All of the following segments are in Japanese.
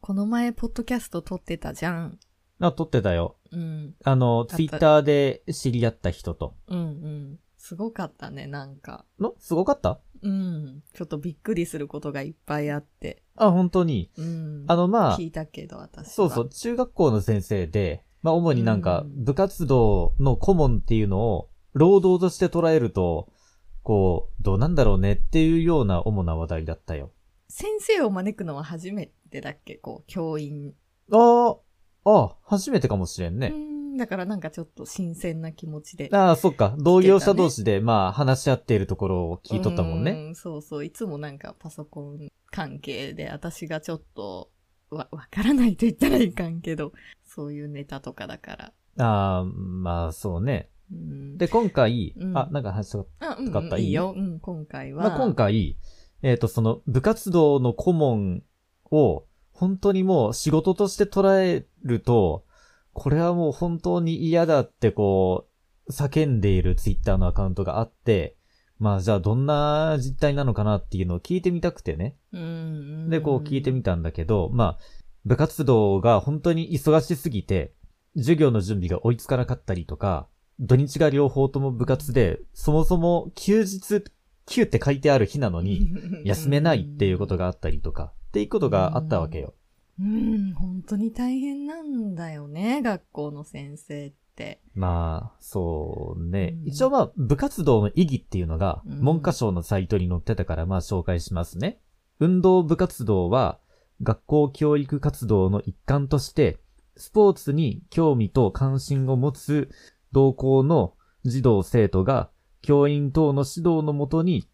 この前、ポッドキャスト撮ってたじゃん。あ、撮ってたよ。うん。あの、たツイッターで知り合った人と。うんうん。すごかったね、なんか。の？すごかった？うん。ちょっとびっくりすることがいっぱいあって。あ、本当に？うん。あの、まあ聞、いたけど、私は。そうそう、中学校の先生で、まあ、主になんか、うん部活動の顧問っていうのを、労働として捉えると、こう、どうなんだろうねっていうような主な話題だったよ。先生を招くのは初めてだっけ？こう、教員。ああ、ああ、初めてかもしれんうね。ん。だからなんかちょっと新鮮な気持ちで。ああ、そっか。同業者同士で、まあ、話し合っているところを聞いとったもんね。うん。そうそう。いつもなんかパソコン関係で、私がちょっと、わ、わからないと言ったらいかんけど、そういうネタとかだから。ああ、まあ、そうね。うん、で、今回、うんあ、なんか話しとあ、うん、うん、使った？いい？いいよ。うん、今回は。まあ、今回、えっ、と、その部活動の顧問を本当にもう仕事として捉えると、これはもう本当に嫌だってこう、叫んでいるツイッターのアカウントがあって、まあじゃあどんな実態なのかなっていうのを聞いてみたくてね。で、こう聞いてみたんだけど、まあ、部活動が本当に忙しすぎて、授業の準備が追いつかなかったりとか、土日が両方とも部活で、そもそも休日、休って書いてある日なのに、休めないっていうことがあったりとか、っていうことがあったわけよ。うん、本当に大変なんだよね、学校の先生って。まあ、そうね。うん一応まあ、部活動の意義っていうのが、うん文科省のサイトに載ってたからまあ紹介しますね。運動部活動は、学校教育活動の一環として、スポーツに興味と関心を持つ同校の児童生徒が、教員等の指導のもとに、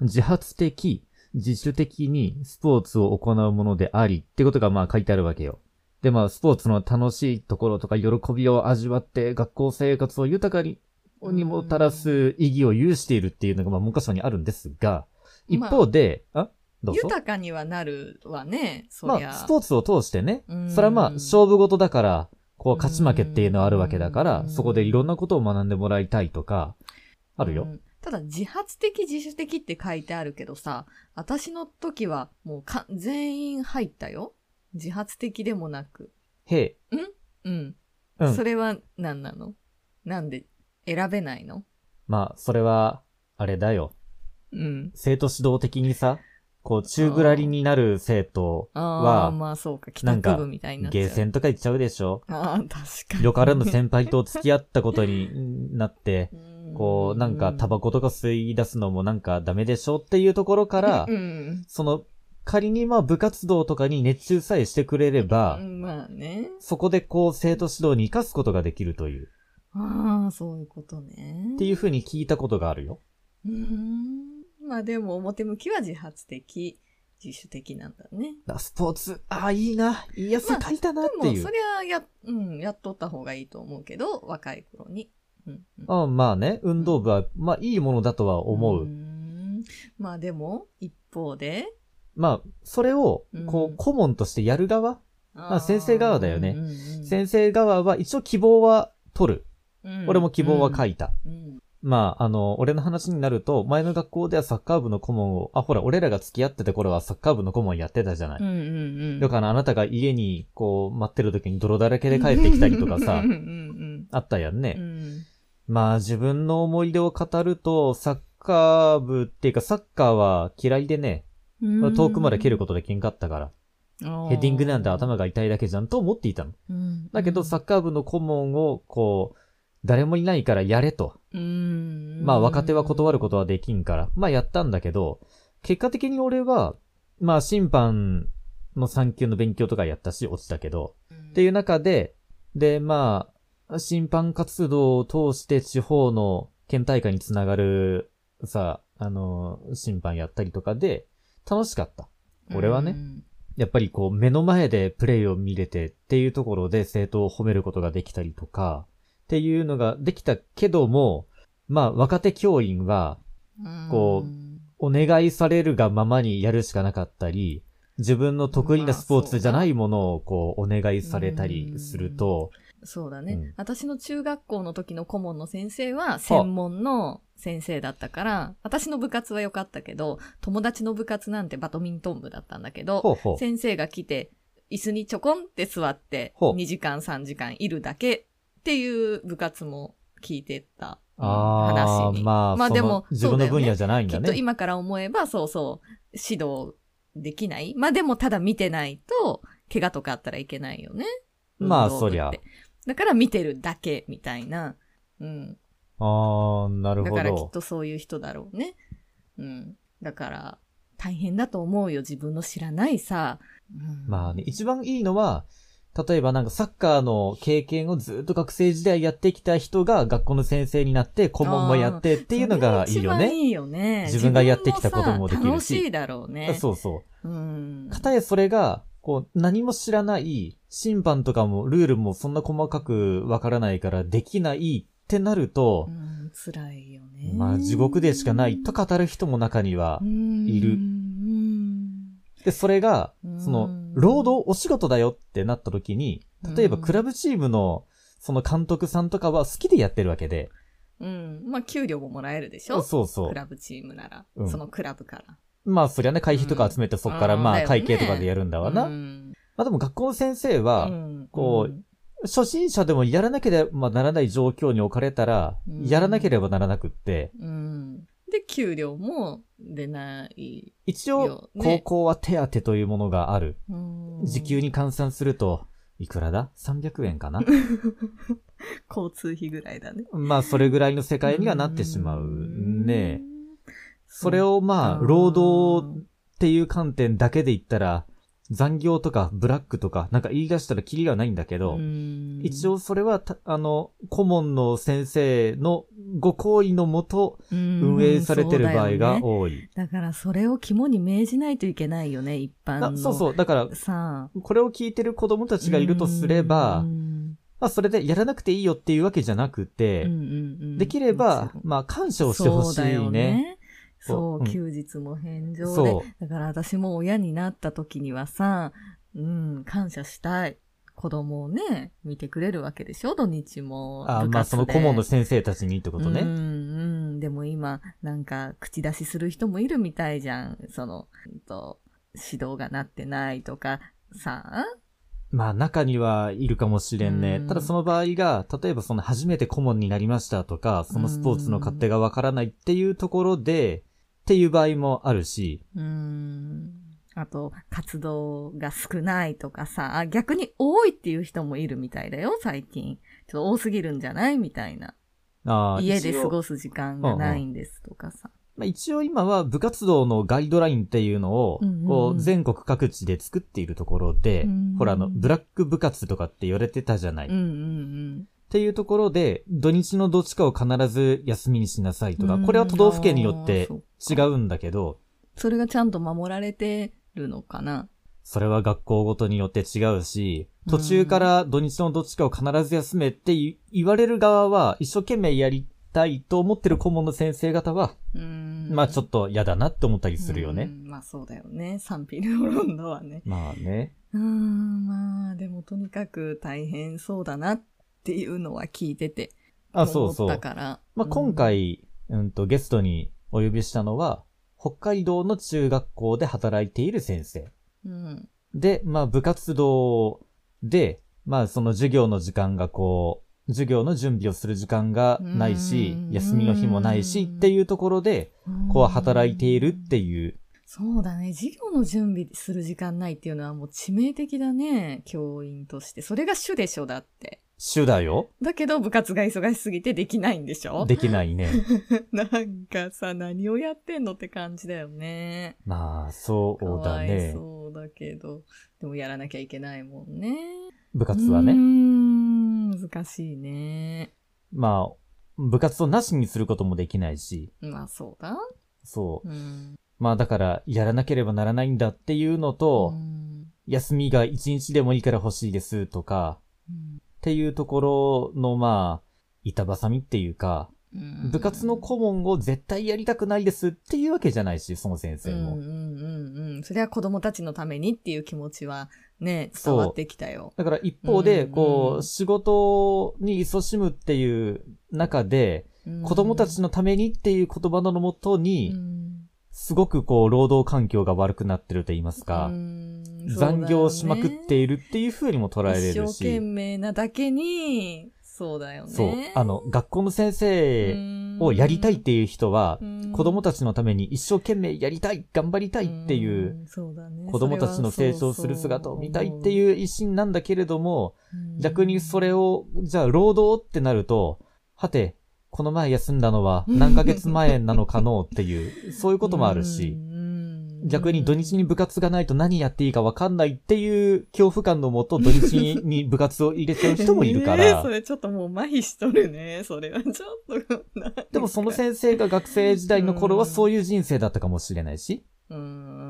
自発的、自主的にスポーツを行うものであり、ってことがまあ書いてあるわけよ。でまあ、スポーツの楽しいところとか喜びを味わって学校生活を豊かに、にもたらす意義を有しているっていうのがまあ文科省にあるんですが、一方で、あどうぞ。豊かにはなるわね、そりゃ。まあ、スポーツを通してねうん、それはまあ、勝負事だから、こう、勝ち負けっていうのはあるわけだかうら、んそこでいろんなことを学んでもらいたいとか、あるよ。うんただ、自発的、自主的って書いてあるけどさ、私の時はもうか全員入ったよ。自発的でもなく。へうん？え。うんそ。れは何なの？なんで選べないの？まあ、それは、あれだよ。うん。生徒指導的にさ、こう、中ぐらりになる生徒ああ、は、まあそうか、帰なんか宅部みたいにな。ゲーセンとか行っちゃうでしょ？ああ、確かに。よからぬ先輩と付き合ったことになって、こう、なんかタバコとか吸い出すのもなんかダメでしょっていうところから う、ん。その、仮にまあ部活動とかに熱中さえしてくれれば、うんまあね。そこでこう生徒指導に活かすことができるという、ああ、そういうことね。っていう風に聞いたことがあるよ。うーん。まあでも表向きは自発的、自主的なんだね。だスポーツ、ああ、いいな、いい汗かいたなっでも、ていう。そりゃ、や、うん、やっとった方がいいと思うけど、若い頃に。うん、うんあまあね、運動部は、まあいいものだとは思う。ーんまあでも、一方で、まあ、それをうん、こう、顧問としてやる側、ああ先生側だよねうんうんうん先生側は一応希望は取る。うん俺も希望は書いた。うんまあ、あの、俺の話になると、前の学校ではサッカー部の顧問を、あ、ほら、俺らが付き合ってた頃はサッカー部の顧問やってたじゃない。うんうんうん。だからあなたが家に、こう、待ってる時に泥だらけで帰ってきたりとかさうん、うんあったやんね。うんうん。まあ、自分の思い出を語ると、サッカー部っていうか、サッカーは嫌いでね、うん。遠くまで蹴ることできんかったから、ヘディングなんて頭が痛いだけじゃんと思っていたの。うん。だけど、サッカー部の顧問を、こう、誰もいないからやれと。うん。まあ若手は断ることはできんから、まあやったんだけど、結果的に俺は、まあ審判の3級の勉強とかやったし、落ちたけど、っていう中で、で、まあ、審判活動を通して地方の県大会につながる、さ、あの、審判やったりとかで、楽しかった。俺はね。うん。やっぱりこう目の前でプレイを見れてっていうところで生徒を褒めることができたりとか、っていうのができたけども、まあ若手教員はこお願いされるがままにやるしかなかったり、自分の得意なスポーツじゃないものをこうお願いされたりすると、そうだね、うん私の中学校の時の顧問の先生は専門の先生だったから、私の部活は良かったけど、友達の部活なんてバドミントン部だったんだけど、ほうほう。先生が来て、椅子にちょこんって座って、ほう2時間3時間いるだけっていう部活も聞いてた。話に。まあ、そのまあでも自分の分野じゃないんきっとだね。今から思えば、そうそう、指導できない。まあでもただ見てないと、怪我とかあったらいけないよね。まあ、そりゃ。だから見てるだけみたいな。うん。ああ、なるほだからきっど。とそういう人だろうね。うん。だから、大変だと思うよ、自分の知らないさ。うん、まあね、一番いいのは、例えばなんかサッカーの経験をずっと学生時代やってきた人が学校の先生になって顧問もやってっていうのがいいよね。いいよね。自分がやってきたこともできるし楽しいだろうね。そうそう。うん。かたやそれが、こう、何も知らない、審判とかもルールもそんな細かくわからないからできないってなるとう、ん、辛いよね。まあ地獄でしかないと語る人も中には、いるうん。で、それがう、んその、労働、お仕事だよってなった時に、例えばうんクラブチームの、その監督さんとかは好きでやってるわけで、うん。まあ、給料ももらえるでしょ？そうそうク。ラブチームなら。うんそのクラブから。まあ、そりゃね、会費とか集めてそっから、まあ、会計とかでやるんだわな。うんまあでも学校の先生は、んこう初心者でもやらなければならない状況に置かれたら、うんやらなければならなくって、うん。で、給料も出ない。一応高校は手当というものがある。うん時給に換算すると、いくらだ ?300 円かな？交通費ぐらいだね。まあ、それぐらいの世界にはなってしまうね。うん。それをまあ、うん労働っていう観点だけで言ったら、残業とかブラックとか、なんか言い出したらキリがないんだけど、うん一応それはた、あの、顧問の先生のご好意のもと運営されてる場合がうん多い。だからそれを肝に銘じないといけないよね、一般の。あそうそう。だから、さあ。これを聞いてる子供たちがいるとすればう、んまあそれでやらなくていいよっていうわけじゃなくて、できれば、まあ感謝をしてほしいね。そう、うん休日も返上でそ。だから私も親になった時にはさ、うん、感謝したい。子供をね、見てくれるわけでしょ？土日も。あまあその顧問の先生たちにってことね。うん、うん。でも今、なんか、口出しする人もいるみたいじゃん。その、うんと、指導がなってないとか、さまあ中にはいるかもしれんね。うんただその場合が、例えばその初めて顧問になりましたとか、そのスポーツの勝手がわからないっていうところで、っていう場合もあるし、うん。あと、活動が少ないとかさ、あ逆に多いっていう人もいるみたいだよ、最近。ちょっと多すぎるんじゃないみたいな。あー家で過ごす時間がないんですとかさ。まあ、一応今は部活動のガイドラインっていうのをこう全国各地で作っているところでほらあの、ブラック部活とかって言われてたじゃない。っうんうんていうところで、土日のどっちかを必ず休みにしなさいとかうん、これは都道府県によって違うんだけど、それがちゃんと守られてるのかな？それは学校ごとによって違うし、途中から土日のどっちかを必ず休めって言言われる側は、一生懸命やりたいと思ってる顧問の先生方は、うん。まあちょっと嫌だなって思ったりするよね。うんまあそうだよね。賛否両論だわね。まあね。うーん、まあでもとにかく大変そうだなっていうのは聞いてて。あ、そうそう思った。から。まあ、今回、うんと、ゲストにお呼びしたのは、北海道の中学校で働いている先生。うん。で、まあ、部活動で、まあ、その授業の時間がこう、授業の準備をする時間がないしうん、休みの日もないしっていうところで、うん。こう働いているっていう、そうだね。授業の準備する時間ないっていうのはもう致命的だね。教員として。それが主でしょ、だって。主だよ。だけど部活が忙しすぎてできないんでしょ？できないね。なんかさ、何をやってんのって感じだよね。まあ、そかうだわいね。そうだけど。でもやらなきゃいけないもんね。部活はね。うーん、難しいね。まあ、部活をなしにすることもできないし、まあそうだ。そう。うん。まあだから、やらなければならないんだっていうのと、うん休みが一日でもいいから欲しいですとか、うんっていうところのまあ、板挟みっていうか、うん部活の顧問を絶対やりたくないですっていうわけじゃないし、その先生も。うんうんうんうん。それは子供たちのためにっていう気持ちはね、伝わってきたよ。だから一方で、うんこう、仕事に勤しむっていう中で、子供たちののためにっていう言葉のもとに、すごくこう、労働環境が悪くなってると言いますか、残業しまくっているっていう風にも捉えれるし。一生懸命なだけに、そうだよね。そう。あの、学校の先生をやりたいっていう人は、子供たちのために一生懸命やりたい、頑張りたいっていう、そうだね、子供たちの成長する姿を見たいっていう一心なんだけれども、逆にそれを、じゃあ労働ってなると、はて、この前休んだのは何ヶ月前なのかのっていう、そういうこともあるし、逆に土日に部活がないと何やっていいか分かんないっていう恐怖感のもと土日に部活を入れちゃう人もいるから。えー、それちょっともう麻痺しとるね。それはちょっと。でもその先生が学生時代の頃はそういう人生だったかもしれないし。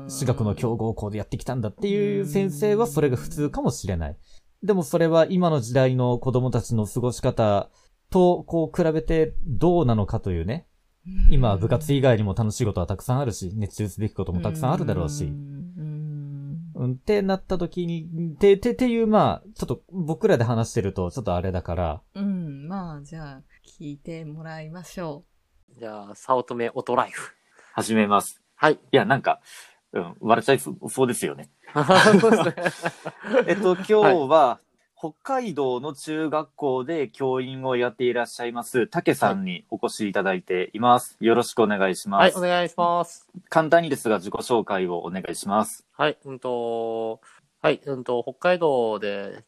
私学の強豪校でやってきたんだっていう先生はそれが普通かもしれない。でもそれは今の時代の子供たちの過ごし方とこう比べてどうなのかというね。今、部活以外にも楽しいことはたくさんあるし、熱中すべきこともたくさんあるだろうし。うん、ってなった時に、て、て、ていう、まあ、ちょっと僕らで話してると、ちょっとあれだから。うん、まあ、じゃあ、聞いてもらいましょう。じゃあ、早乙女オトライフ。始めます。はい。いや、なんか、うん、笑っちゃいそうですよね。えっと、今日は、北海道の中学校で教員をやっていらっしゃいます、竹さんにお越しいただいています。よろしくお願いします。はい、お願いします。簡単にですが自己紹介をお願いします。はい、うんと、はい、うんと、北海道で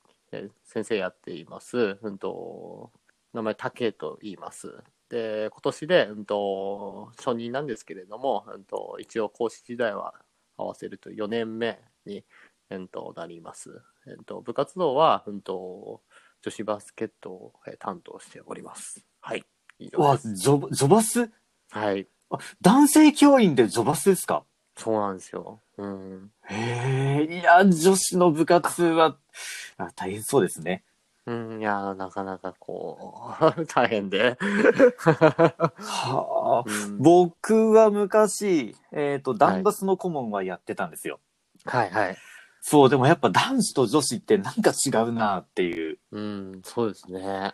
先生やっています。うんと、名前竹と言います。で、今年で、うんと、初任なんですけれども、うんと、一応講師時代は合わせると4年目に、えんと、なります。えっと、部活動は、うんと、女子バスケットを担当しております。はい。以上わ、ジョ、ジョバス？はい。あ、男性教員でジョバスですか？そうなんですよ。うん。へえ、いや、女子の部活は、あ大変そうですね。うん、いや、なかなかこう、大変で。はあ、うん、僕は昔、えっ、ー、と、ダンバスの顧問はやってたんですよ。はい、はい、はい。そう、でもやっぱ男子と女子ってなんか違うなっていう。うん、そうですね。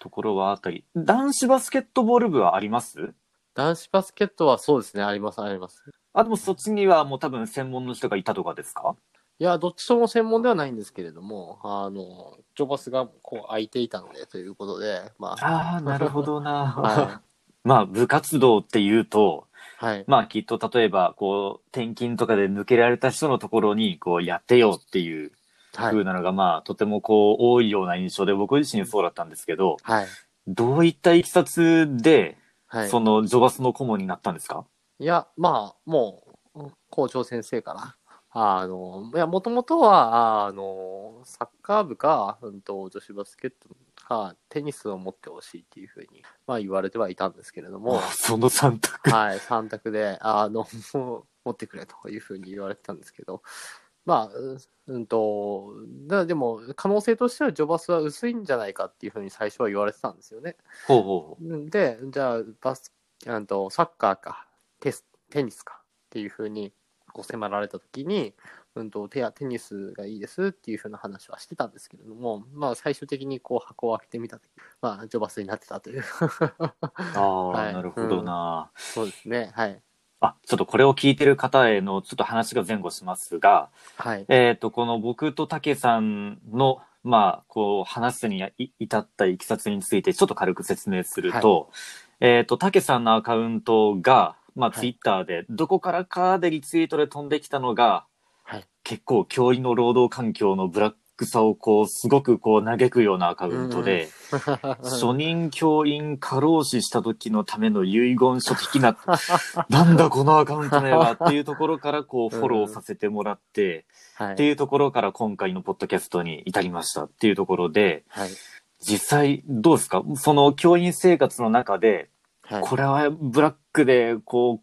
ところはあったり。男子バスケットボール部はあります？男子バスケットはそうですね、あります、あります。あ、でもそっちにはもう多分専門の人がいたとかですか？いや、どっちとも専門ではないんですけれども、あの、ジョバスがこう空いていたのでということで、まあ。ああ、なるほどな。はい、まあ、部活動っていうと、はい。まあきっと例えば、こう、転勤とかで抜けられた人のところに、こう、やってよっていう風なのが、まあ、とてもこう、多いような印象で、僕自身そうだったんですけど、はい。どういったいきさつで、はい、その、ジョバスの顧問になったんですか？いや、まあ、もう、校長先生から、あの、いや、もともとは、あの、サッカー部か、うんと、女子バスケットか、テニスを持ってほしいっていうふうに、まあ言われてはいたんですけれども。その3択はい、3択で、あの、持ってくれというふうに言われてたんですけど、まあ、うんと、だでも、可能性としてはジョバスは薄いんじゃないかっていうふうに最初は言われてたんですよね。ほうほうで、じゃあ、バス、あとサッカーかテス、テニスかっていうふうにこう迫られた時に、うんと、テテニスがいいですっていうふうな話はしてたんですけれども、まあ最終的にこう箱を開けてみた時、まあジョバスになってたという。ああ、はい、なるほどな、うん、そうですね、はい。あ、ちょっとこれを聞いてる方へのちょっと話が前後しますが、はい。えっ、ー、と、この僕と竹さんの、まあ、こう、話すに至ったいきさつについてちょっと軽く説明すると、はい、えっ、ー、と、竹さんのアカウントが、まあ、ツイッターで、どこからかでリツイートで飛んできたのが、はい、結構教員の労働環境のブラックさをこう、すごくこう嘆くようなアカウントで、初任教員過労死した時のための遺言書的な、なんだこのアカウント名はっていうところからこうフォローさせてもらって、っていうところから今回のポッドキャストに至りましたっていうところで、はい、実際どうですか？その教員生活の中で、これはブラックで、こ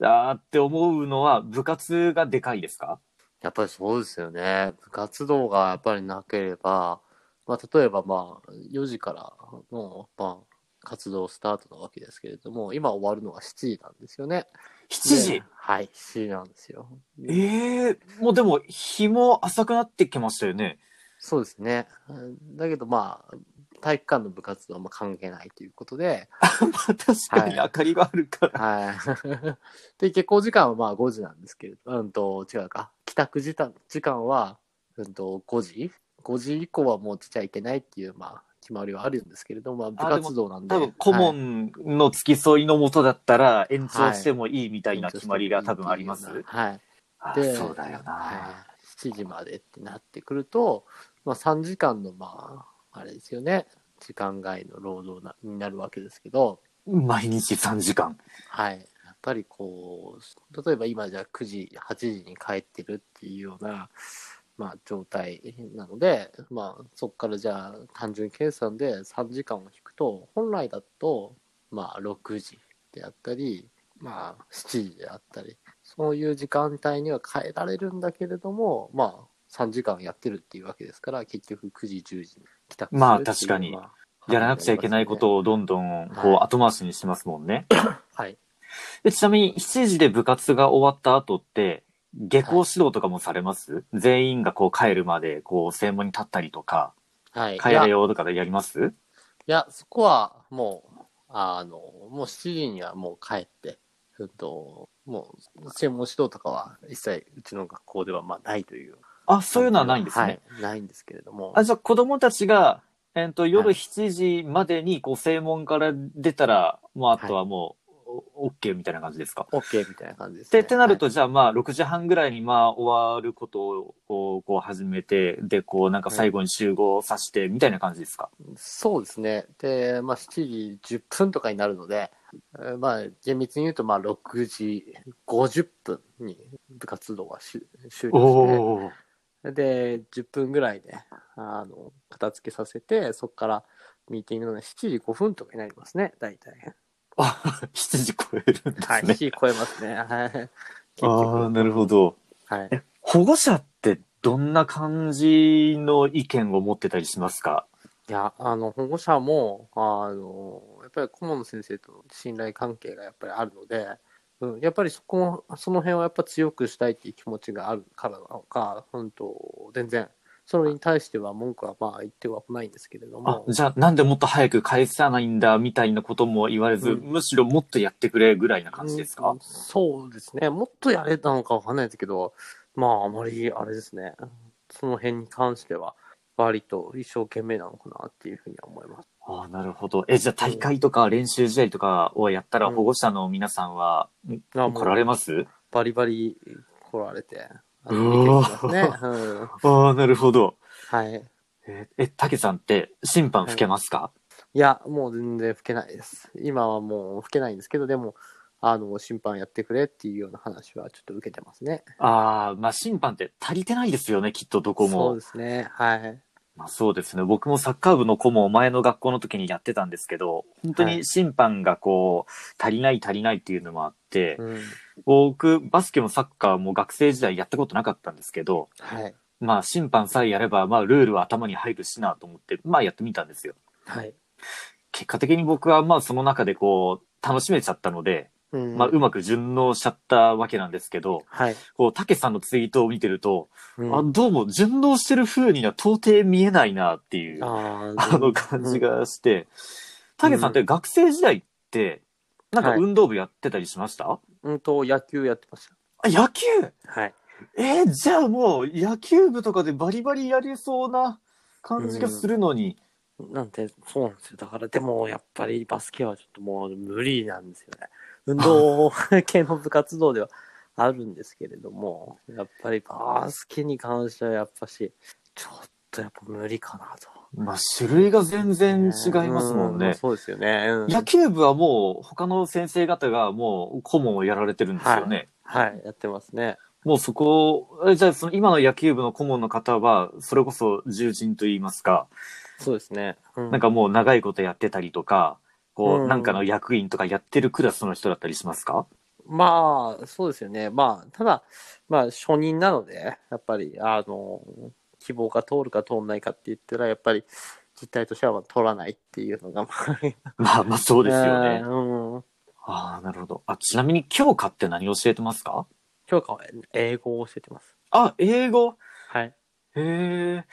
う、あーって思うのは部活がでかいですか？やっぱりそうですよね。部活動がやっぱりなければ、まあ、例えばまあ、4時からの、まあ、活動スタートなわけですけれども、今終わるのが7時なんですよね。7時？はい、7時なんですよ。ええー、もうでも日も浅くなってきましたよね。そうですね。だけどまあ、体育館の部活動はまあ関係ないということで、まあ確かに明かりがあるから。はい。で、下校時間はまあ5時なんですけれど、うんと、違うか。帰宅時間時間は、うんと、5時 ?5 時以降はもう出ちゃいけないっていう、まあ、決まりはあるんですけれども、まあ、部活動なんで。多分顧はい問の付き添いのもとだったら延長してもいいみたいな決まりが多分あります。はい。あで、そうだよな。はい、7時までってなってくると、まあ、3時間の、まあ、あれですよね。時間外の労働なになるわけですけど、毎日3時間。はい。やっぱりこう、例えば今じゃあ9時、8時に帰ってるっていうような、まあ状態なので、まあそこからじゃあ単純計算で3時間を引くと、本来だと、まあ6時であったり、まあ7時であったり、そういう時間帯には変えられるんだけれども、まあ3時間やってるっていうわけですから、結局9時、10時に帰宅するまあっていう確かにまあやらなくちゃいけないことをどんどんこうはい後回しにしますもんね。はい。でちなみに7時で部活が終わった後って、下校指導とかもされます、全員がこう帰るまでこう正門に立ったりとか、はい。帰れよとかでやります？いや、そこはもう、あの、もう7時にはもう帰って、うんと、もう、専門指導とかは一切うちの学校ではまあないという。あ、そういうのはないんですね。はい、ないんですけれども。あ、じゃあ子供たちが、えっ、と、夜はい7時までに、こう、正門から出たら、もうあとはもう、オッケーみたいな感じですか？OK みたいな感じです、で、ね。ってなると、はいじゃあまあ、6時半ぐらいにまあ、終わることを、こう、こう始めて、で、こう、なんか最後に集合させて、みたいな感じですか？そうですね。で、まあ7時10分とかになるので、えーまあ厳密に言うとまあ6時50分に部活動はし終了して。で、10分ぐらいで、あの、片付けさせて、そこからミーティングの7時5分とかになりますね、大体。あ、7時超えるんですはい、7ね。時超えますね。はい。結ああ、なるほど。はい。え保護者ってどんな感じの意見を持ってたりしますか？いや、あの、保護者も、あの、やっぱり顧問の先生との信頼関係がやっぱりあるので、うん、やっぱりそこも、その辺はやっぱ強くしたいっていう気持ちがあるからなのか、本当全然、それに対しては文句はまあ言ってはないんですけれどあも、、じゃあなんでもっと早く返さないんだみたいなことも言われず、うんむしろもっとやってくれぐらいな感じですか、うんそうですね。もっとやれたのかわかんないですけど、まああまりあれですね。その辺に関しては、割と一生懸命なのかなっていうふうには思います。ああ、なるほど。え、じゃあ大会とか練習試合とかをやったらうん保護者の皆さんは、んあ来られます？バリバリ来られて、あうのわ見てきますね。うん、ああ、なるほど。はい。え、え、たけさんって審判吹けますか、いや、もう全然吹けないです。今はもう吹けないんですけど、でも、あの、審判やってくれっていうような話はちょっと受けてますね。ああ、まあ審判って足りてないですよね、きっとどこもそうで。すね。はい。まあそうですね。僕もサッカー部の顧問を前の学校の時にやってたんですけど、本当に審判がこう、足りない足りないっていうのもあって、うん。僕、バスケもサッカーも学生時代やったことなかったんですけど、はい。まあ審判さえやれば、まあルールは頭に入るしなと思って、まあやってみたんですよ。はい。結果的に僕はまあその中でこう、楽しめちゃったので、うん。まあうまく順応しちゃったわけなんですけど、はい。こう、たけさんのツイートを見てると、うんあ、どうも順応してる風には到底見えないなっていう。ああの感じ。がして、たけさんって学生時代って、なんかはい運動部やってたりしました、うんと、野球やってましあ、野球？た。はい。えーじゃあもう野球部とかでバリバリやれそうな感じがするのに、なんて、そうなんですよ。だから、でも、やっぱりバスケはちょっともう無理なんですよね。運動系の部活動ではあるんですけれども、やっぱりバスケに関してはやっぱし、ちょっとやっぱ無理かなと。まあ種類が全然違いますもんうね。そうですよね。うん野球部はもう他の先生方がもう顧問をやられてるんですよね。はい、やってますね。もうそこ、えじゃあその今の野球部の顧問の方は、それこそ重鎮といいますか、そうですね。うんなんかもう長いことやってたりとか、こう、うんなんかの役員とかやってるクラスの人だったりしますか？まあ、そうですよね。まあ、ただ、まあ、初任なので、やっぱり、あの、希望が通るか通んないかって言ったら、やっぱり、実態としてはまあ通らないっていうのが、まあ、まあまあそうですよね。うん。ああ、なるほど。あ、ちなみに教科って何教えてますか？教科は英語を教えてます。あ、英語？はい。へえ。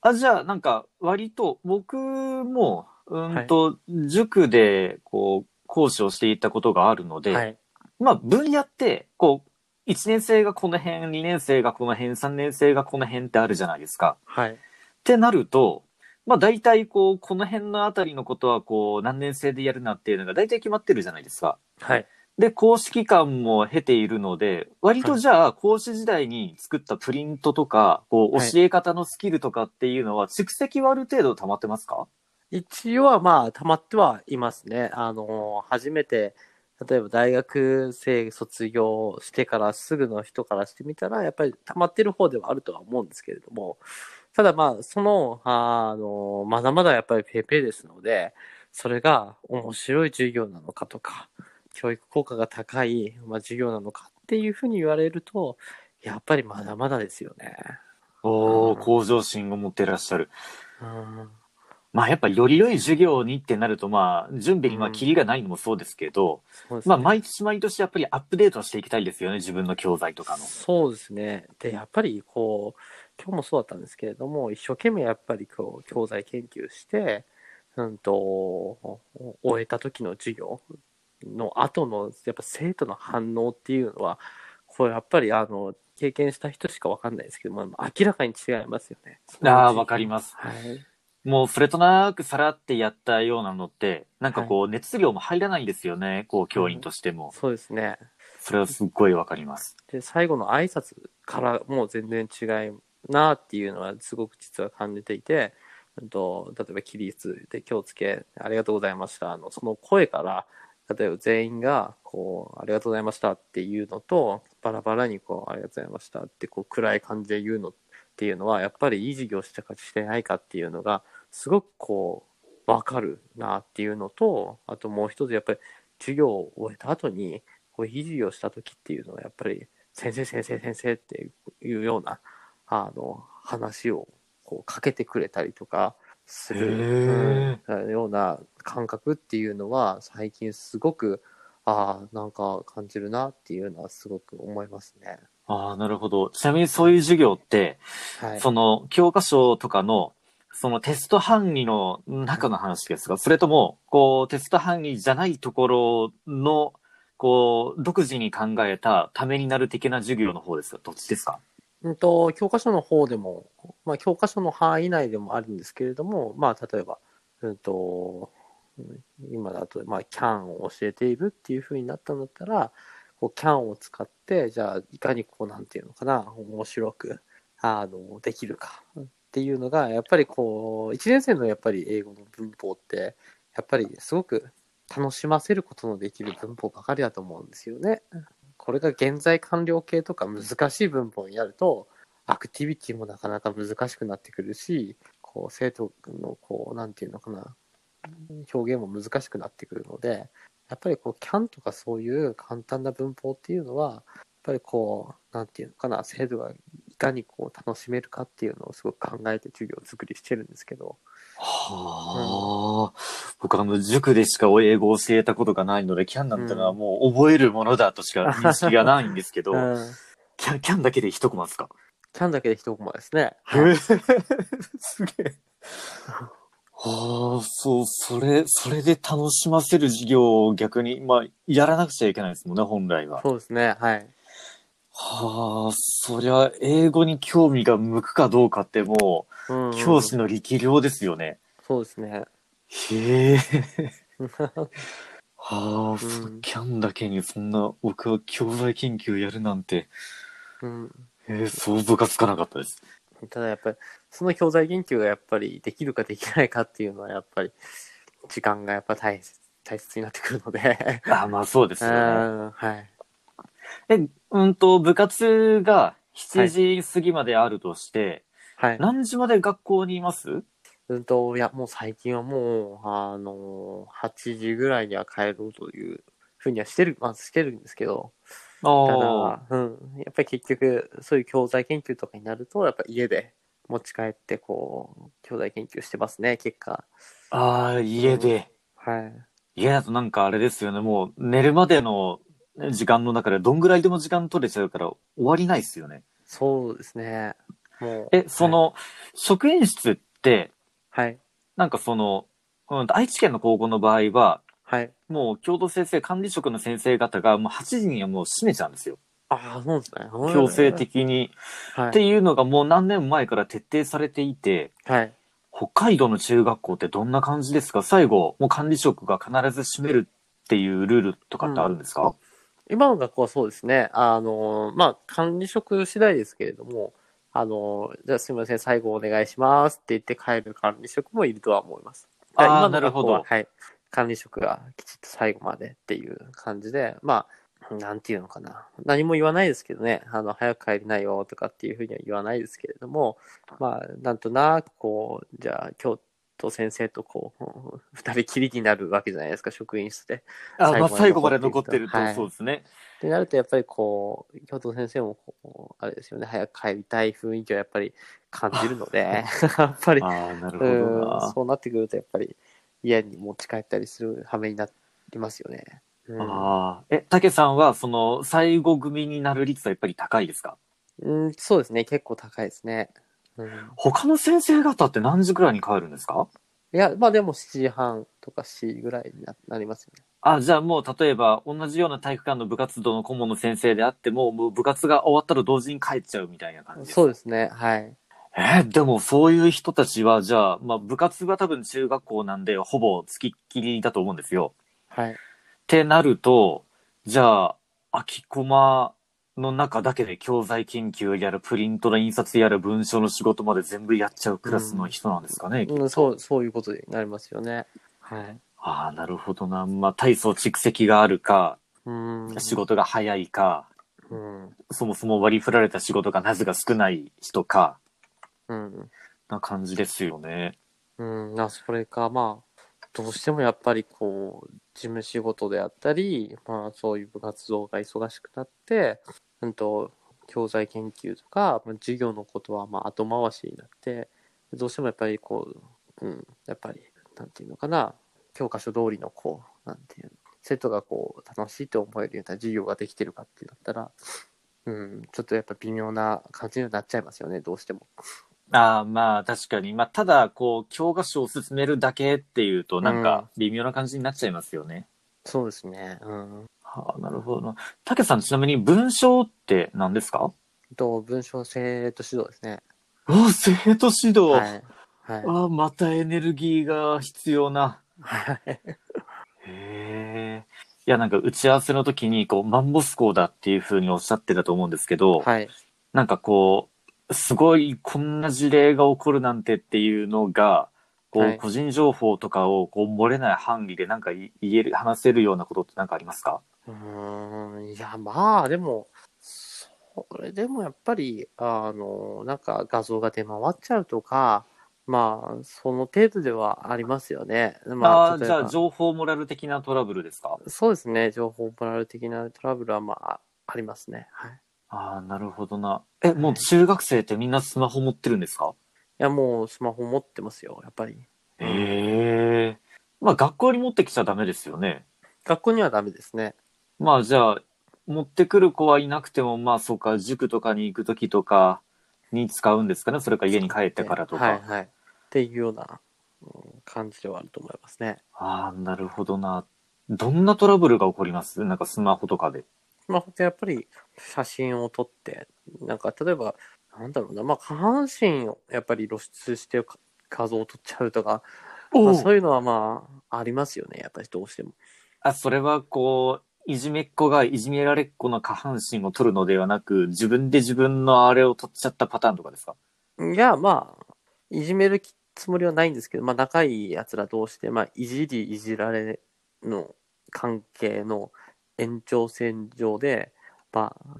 あ、じゃあ、なんか、割と、僕も、うんと、塾で、こう、講師をしていたことがあるので、はい。まあ、分野って、こう、1年生がこの辺、2年生がこの辺、3年生がこの辺ってあるじゃないですか。はい。ってなると、まあ大体こう、この辺のあたりのことはこう、何年生でやるなっていうのが大体決まってるじゃないですか。はい。で、講師期間も経ているので、割とじゃあ、講師時代に作ったプリントとか、こう、はい教え方のスキルとかっていうのは、蓄積はある程度溜まってますか？一応はまあ、溜まってはいますね。あの、初めて、例えば大学生卒業してからすぐの人からしてみたら、やっぱり溜まってる方ではあるとは思うんですけれども、ただまあ、その、あの、まだまだやっぱりペイペイですので、それが面白い授業なのかとか、教育効果が高い、まあ、授業なのかっていうふうに言われると、やっぱりまだまだですよね。おー、うん向上心を持ってらっしゃる。うんまあやっぱより良い授業にってなると、まあ、準備にまあ、うんキリがないのもそうですけど、そうですねまあ、毎年毎年やっぱりアップデートしていきたいですよね、自分の教材とかの。そうですね。で、やっぱりこう、今日もそうだったんですけれども、一生懸命やっぱりこう、教材研究して、うんと、終えた時の授業の後の、やっぱ生徒の反応っていうのは、これやっぱりあの、経験した人しかわかんないですけども、明らかに違いますよね。ああ、わかります。はい。もうそれとなくさらってやったようなのって、なんかこう、熱量も入らないんですよね、こう、教員としても。そうですね。それはすっごいわかります。で、最後の挨拶からもう全然違いなっていうのはすごく実は感じていて、うんと、例えば起立で気をつけ、ありがとうございました。あの、その声から、例えば全員が、こう、ありがとうございましたっていうのと、バラバラにこう、ありがとうございましたって、こう、暗い感じで言うのっていうのは、やっぱりいい授業したかしてないかっていうのが、すごくこう、わかるなっていうのと、あともう一つ、やっぱり授業を終えた後に、こう、いい授業した時っていうのは、やっぱり、先生、先生、先生っていうような、あの、話を、こう、かけてくれたりとかする、うんような感覚っていうのは、最近すごく、ああ、なんか感じるなっていうのはすごく思いますね。ああ、なるほど。ちなみにそういう授業って、はい。その、教科書とかの、そのテスト範囲の中の話ですか？それとも、こう、テスト範囲じゃないところの、こう、独自に考えたためになる的な授業の方ですか？どっちですか？うんと、教科書の方でも、まあ、教科書の範囲内でもあるんですけれども、まあ、例えば、うんと、うん今だと、まあ、CAN を教えているっていう風になったんだったら、こう、CAN を使って、じゃあ、いかにこう、なんていうのかな、面白く、あの、できるかっていうのが、やっぱりこう、1年生のやっぱり英語の文法って、やっぱりすごく楽しませることのできる文法ばかりだと思うんですよね。これが現在完了形とか難しい文法になると、アクティビティもなかなか難しくなってくるし、こう、生徒の、こう、なんていうのかな、表現も難しくなってくるので、やっぱりこう、CAN とかそういう簡単な文法っていうのは、やっぱりこう、なんていうのかな、生徒がいかにこう、楽しめるかっていうのをすごく考えて授業作りしてるんですけど、はあ、僕あの、塾でしか英語を教えたことがないので、キャンなんてのはもう覚えるものだとしか認識がないんですけど、うん、キャン、キャンだけで一コマですか？CAN だけで一コマですね。すげえ。はあ、そう、それ、それで楽しませる授業を逆に、まあ、やらなくちゃいけないですもんね、本来は。そうですね、はい。はあ、そりゃ、英語に興味が向くかどうかってもうんう、教師の力量ですよね。そうですね。へえ。はあ、うキャンだけにそんな、僕は教材研究やるなんて、うんえー想像がつかなかったです。ただやっぱり、その教材研究がやっぱりできるかできないかっていうのはやっぱり、時間がやっぱ大切、大切になってくるので。あまあそうですうよね。ん、はい。え、うんと、部活が7時過ぎまであるとして、はい。何時まで学校にいます？うんと、いや、もう最近はもう、あの、8時ぐらいには帰ろうというふうにはしてる、まあしてるんですけど、たあだ、うん、やっぱり結局、そういう教材研究とかになると、やっぱ家で持ち帰って、こう、教材研究してますね、結果。あ、ああ、家で。はい。家だとなんかあれですよね、もう寝るまでのね時間の中でどんぐらいでも時間取れちゃうから終わりないですよね。そうですね。もう。え、その、職員室って、はい。なんかその、うん、愛知県の高校の場合は、はい。もう教頭先生、管理職の先生方がもう8時にはもう閉めちゃうんですよ。ああ、そうですね。強制的に。はい。っていうのがもう何年前から徹底されていて、はい。北海道の中学校ってどんな感じですか？最後、もう管理職が必ず閉めるっていうルールとかってあるんですか、今の学校はそうですね。あの、まあ、管理職次第ですけれども、あの、じゃあすみません、最後お願いしますって言って帰る管理職もいるとは思います。あー今のなるほどはい。管理職がきちっと最後までっていう感じで、まあ、なんていうのかな。何も言わないですけどね。あの、早く帰りないよとかっていうふうには言わないですけれども、まあ、なんとなくこう、じゃあ、京都先生とこう、二人きりになるわけじゃないですか、職員室で。あ、まあ、最最後まで残っててる人はいそうですね。ってなると、やっぱりこう、教頭先生もこう、あれですよね、早く帰りたい雰囲気をやっぱり感じるので、やっぱり。そうなってくると、やっぱり家に持ち帰ったりする羽目になりますよね。うんああ。え、竹さんは、その、最後組になる率はやっぱり高いですか？うん、そうですね、結構高いですね。うん、他の先生方って何時くらいに帰るんですか？いや、まあでも7時半とか7時ぐらいにななりますよね。あ、じゃあもう、例えば、同じような体育館の部活動の顧問の先生であっても、もう部活が終わったら同時に帰っちゃうみたいな感じですか？そうですね、はい。えーでもそういう人たちは、じゃあ、まあ部活は多分中学校なんで、ほぼ付きっきりだと思うんですよ。はい。ってなると、じゃあ、空きコマの中だけで教材研究やら、プリントの印刷やら、文章の仕事まで全部やっちゃうクラスの人なんですかね。うん、そう、そういうことになりますよね。はい。ああ、なるほどな。まあ、体操蓄積があるか、うん。仕事が早いか、うん。そもそも割り振られた仕事が数が少ない人か、うん。な感じですよね。うん、な、それか、まあ、どうしてもやっぱりこう、事務仕事であったり、まあそういう部活動が忙しくなって、うんと、教材研究とか、まあ、授業のことはまあ後回しになって、どうしてもやっぱりこう、うん、やっぱり、なんていうのかな、教科書通りのこう、なんていうの、生徒がこう、楽しいと思えるような授業ができてるかってなったら、うん、ちょっとやっぱ微妙な感じになっちゃいますよね、どうしても。ああ、まあ確かに。まあただ、こう、教科書を進めるだけっていうと、なんか微妙な感じになっちゃいますよね。そうですね。うん。はあ、なるほどな。たけさん、ちなみに文章って何ですか？と、文章生徒指導ですね。あ、生徒指導。はい。はい。あまたエネルギーが必要な。はい。へえ。いや、なんか打ち合わせの時に、こう、マンモス校だっていうふうにおっしゃってたと思うんですけど、はい。なんかこう、すごいこんな事例が起こるなんてっていうのが、こう、はい個人情報とかをこう漏れない範囲でなんか言える、話せるようなことってなんかありますか？うーん。いや、まあ、でも、それでもやっぱり、あの、なんか画像が出回っちゃうとか、まあ、その程度ではありますよね。まああじゃあ情報モラル的なトラブルですか？そうですね。情報モラル的なトラブルは、まあ、ありますね。はい。いああ、なるほどな。え、もう中学生ってみんなスマホ持ってるんですか？や、もうスマホ持ってますよ、やっぱり。へえ。まあ学校に持ってきちゃダメですよね。学校にはダメですね。まあじゃあ、持ってくる子はいなくても、まあそうか、塾とかに行くときとかに使うんですかね？それか家に帰ってからとか。はい、はい。っていうような、うん感じではあると思いますね。ああ、なるほどな。どんなトラブルが起こります？なんかスマホとかで。スマホってやっぱり写真を撮って、なんか例えば、なんだろうな、まあ下半身をやっぱり露出してか画像を撮っちゃうとか、まあ、そういうのはまあありますよね、やっぱりどうしても。あ、それはこう、いじめっ子がいじめられっ子の下半身を取るのではなく、自分で自分のあれを取っちゃったパターンとかですか？いや、まあ、いじめるつもりはないんですけど、まあ仲いい奴ら同士で、まあいじりいじられの関係の延長線上で、まあ、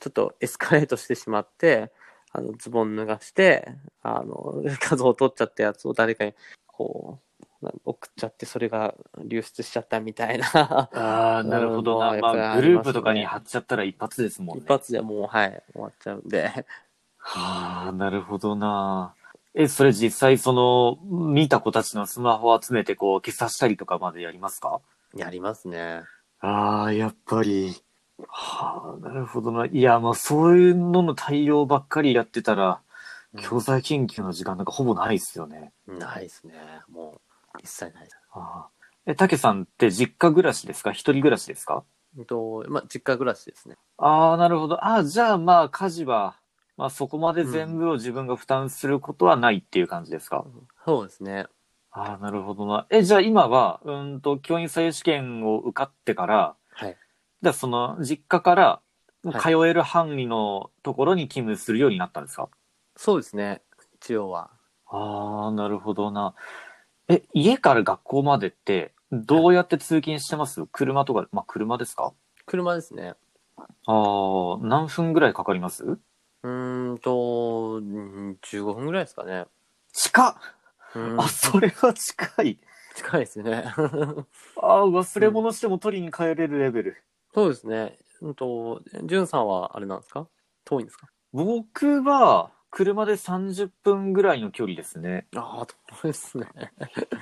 ちょっとエスカレートしてしまって、あの、ズボン脱がして、あの、画像を撮っちゃったやつを誰かに、こう、送っちゃって、それが流出しちゃったみたいな。ああ、なるほどな。うんまあグループとかに貼っちゃったら一発ですもんね。一発でもう、はい、終わっちゃうんで。はあ、なるほどな。え、それ実際その、見た子たちのスマホを集めてこう消さしたりとかまでやりますか？やりますね。ああ、やっぱり。はあ、なるほどな。いや、まあそういうのの対応ばっかりやってたら、教材研究の時間なんかほぼないですよね。ないですね。もう、一切ないです。ああえ、たけさんって実家暮らしですか？一人暮らしですか？うんと、まあ、実家暮らしですね。ああ、なるほど。ああ、じゃあまあ家事は、まあそこまで全部を自分が負担することはないっていう感じですか、そうですね。ああ、なるほどな。え、じゃあ今は、うんと、教員採用試験を受かってから、はい。じゃあその実家からはい通える範囲のところに勤務するようになったんですか、そうですね。一応は。ああ、なるほどな。え、家から学校までって、どうやって通勤してます？車とか、まあ、車ですか？車ですね。ああ、何分ぐらいかかります？うーんと、うん15分ぐらいですかね。近っうんあ、それは近い。近いですよね。ああ、忘れ物しても取りに帰れるレベル。そうですね。うんと、じゅんさんはあれなんですか？遠いんですか？僕は、車で30分ぐらいの距離ですね。ああ、遠いですね。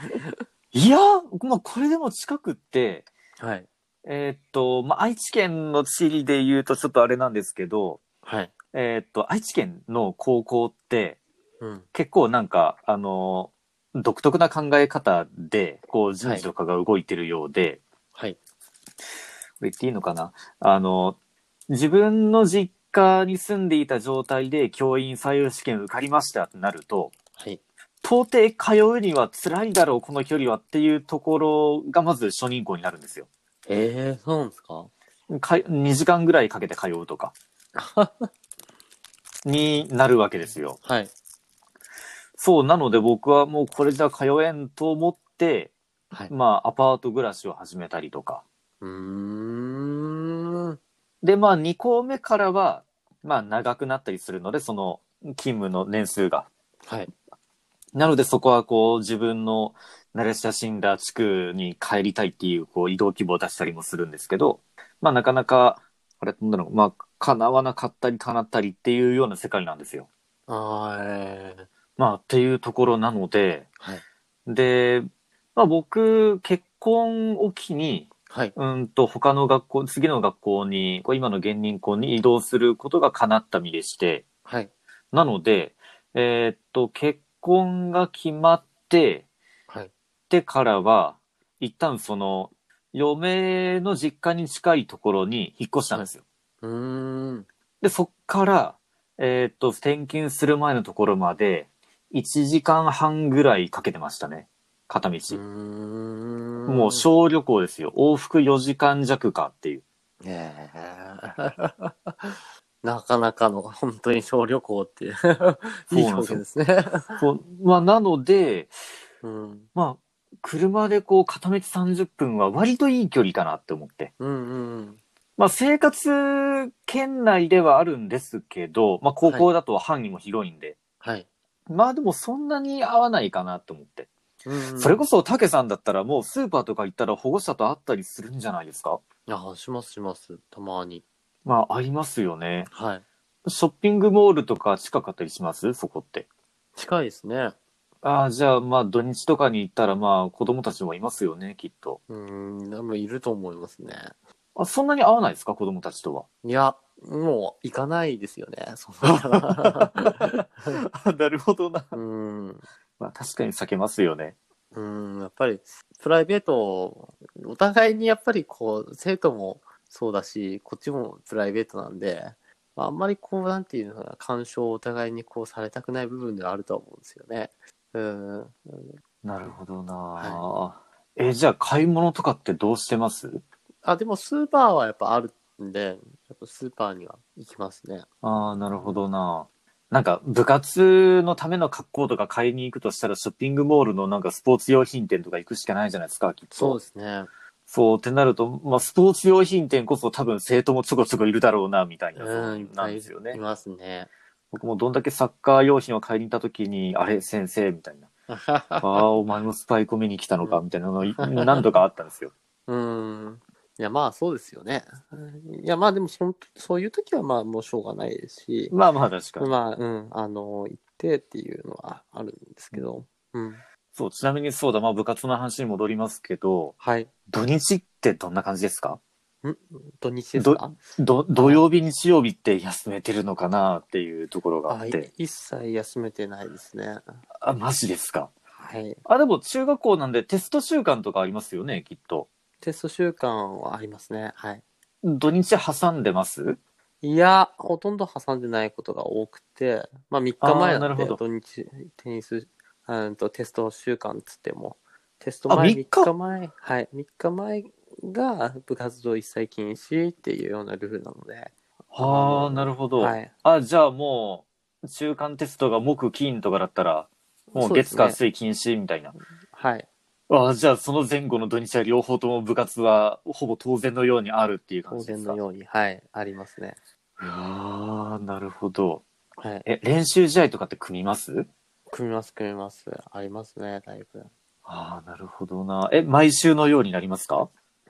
いや、まあ、これでも近くって、はい。えーっと、まあ、愛知県の地理で言うとちょっとあれなんですけど、はい。えーっと、愛知県の高校って、うん。結構なんか、あの、独特な考え方で、こう、人事とかが動いてるようで、はい。これ言っていいのかな？あの、自分の実家に住んでいた状態で教員採用試験受かりましたってなると、はい。到底通うには辛いだろう、この距離はっていうところがまず初任校になるんですよ。ええそうなんですか？か2時間ぐらいかけて通うとか、になるわけですよ。はい。そう、なので僕はもうこれじゃ通えんと思って、はい。まあアパート暮らしを始めたりとか。うーん。で、まあ2校目からは、まあ長くなったりするので、その勤務の年数が。はい。なのでそこはこう自分の慣れ親しんだ地区に帰りたいっていうこう移動希望を出したりもするんですけど、まあなかなか、あれ、なんだろう、まあ叶わなかったり叶ったりっていうような世界なんですよ。ああ、ええまあっていうところなので、はい。で、まあ僕、結婚を機に、はい。うんと他の学校、次の学校に、こう今の現任校に移動することが叶った身でして、はい。なので、えーっと、結婚が決まって、はい。てからは、一旦その、嫁の実家に近いところに引っ越したんですよ。うーん。で、そっから、えーっと、転勤する前のところまで、1時間半ぐらいかけてましたね。片道。もう小旅行ですよ。往復4時間弱かっていう。ええ なかなかの本当に小旅行っていういい表現ですね。そうまあ、なので、うん。まあ、車でこう、片道30分は割といい距離かなって思って。うんうん。まあ、生活圏内ではあるんですけど、まあ、高校だと範囲も広いんで、はい。まあでもそんなに合わないかなって思って。うんそれこそ、たけさんだったらもうスーパーとか行ったら保護者と会ったりするんじゃないですか？あ、しますします。たまに。まあ、ありますよね。はい。ショッピングモールとか近かったりします？そこって。近いですね。ああ、じゃあまあ土日とかに行ったらまあ子供たちもいますよね、きっと。うん、でもいると思いますね。あ、そんなに合わないですか？子供たちとは。いや、もう行かないですよね。そんな なるほどな。うん。まあ確かに避けますよね。うん、やっぱり、プライベート、お互いにやっぱりこう、生徒もそうだし、こっちもプライベートなんで、まあ、あんまりこう、なんていうのかな、干渉をお互いにこうされたくない部分ではあるとは思うんですよね。うん。なるほどな、え、じゃあ買い物とかってどうしてます？あ、でもスーパーはやっぱあるんで、やっぱスーパーには行きますね。ああ、なるほどななんか部活のための格好とか買いに行くとしたらショッピングモールのなんかスポーツ用品店とか行くしかないじゃないですか、きっと。そうですね。そうってなると、まあスポーツ用品店こそ多分生徒もちょこちょこいるだろうな、みたいな、うん、なんですよねい。ますね。僕もどんだけサッカー用品を買いに行った時に、あれ先生みたいな。ああ、お前もスパイク見に来たのかみたいなのが何度かあったんですよ。うん。いや、まあそうですよね。いや、まあでもその、そういう時はまあもうしょうがないですし、まあまあ確かに。まあ、うん、あの、行ってっていうのはあるんですけど、うん。そう、ちなみにそうだ、まあ部活の話に戻りますけど、はい。土日ってどんな感じですか？う土日ですか？ど、土曜日、日曜日って休めてるのかなっていうところがあって。一切休めてないですね。あ、マジですか？はい。あ、でも中学校なんでテスト週間とかありますよね、きっと。テスト週間はありますね。はい。土日挟んでます？いや、ほとんど挟んでないことが多くて、まあ3日前なんであーなるほど土日テニス、うんとテスト週間つっても、テストあ前3日？3日前、はい、3日前が部活動一切禁止っていうようなルールなので、はあ、なるほど。はい。あ、じゃあもう、中間テストが木金とかだったら、もうそうですね月火水禁止みたいな。はい。あじゃあその前後の土日は両方とも部活はほぼ当然のようにあるっていう感当じですか？然のように、はい、ありますね。ああ、なるほど。はい。え、練習試合とかって組みます？組みます、組みます。ありますね、だいぶ。ああ、なるほどな。え、毎週のようになりますか？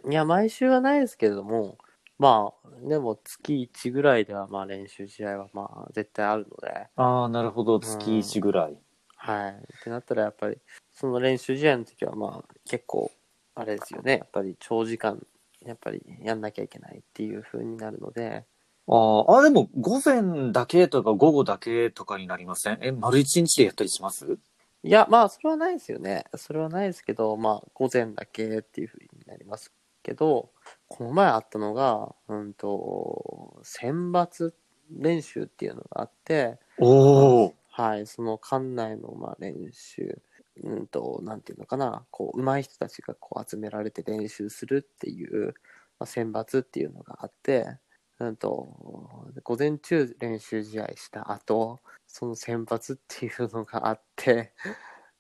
いや、毎週はないですけれども、まあ、でも月1ぐらいでは、まあ練習試合はまあ絶対あるので、ああ、なるほど。月1ぐらい。はい。ってなったらやっぱり、その練習試合の時はまあ結構、あれですよね。やっぱり長時間、やっぱりやんなきゃいけないっていう風になるので、あーあ、でも午前だけとか午後だけとかになりません？え、丸一日でやったりします？いや、まあそれはないですよね。それはないですけど、まあ午前だけっていう風になりますけど、この前あったのが、うんと、選抜練習っていうのがあって、おお。はい、その館内のまあ練習、うんと、なんていうのかな、こう、上手い人たちがこう集められて練習するっていう、まあ、選抜っていうのがあって、うんと、午前中練習試合した後、その選抜っていうのがあって、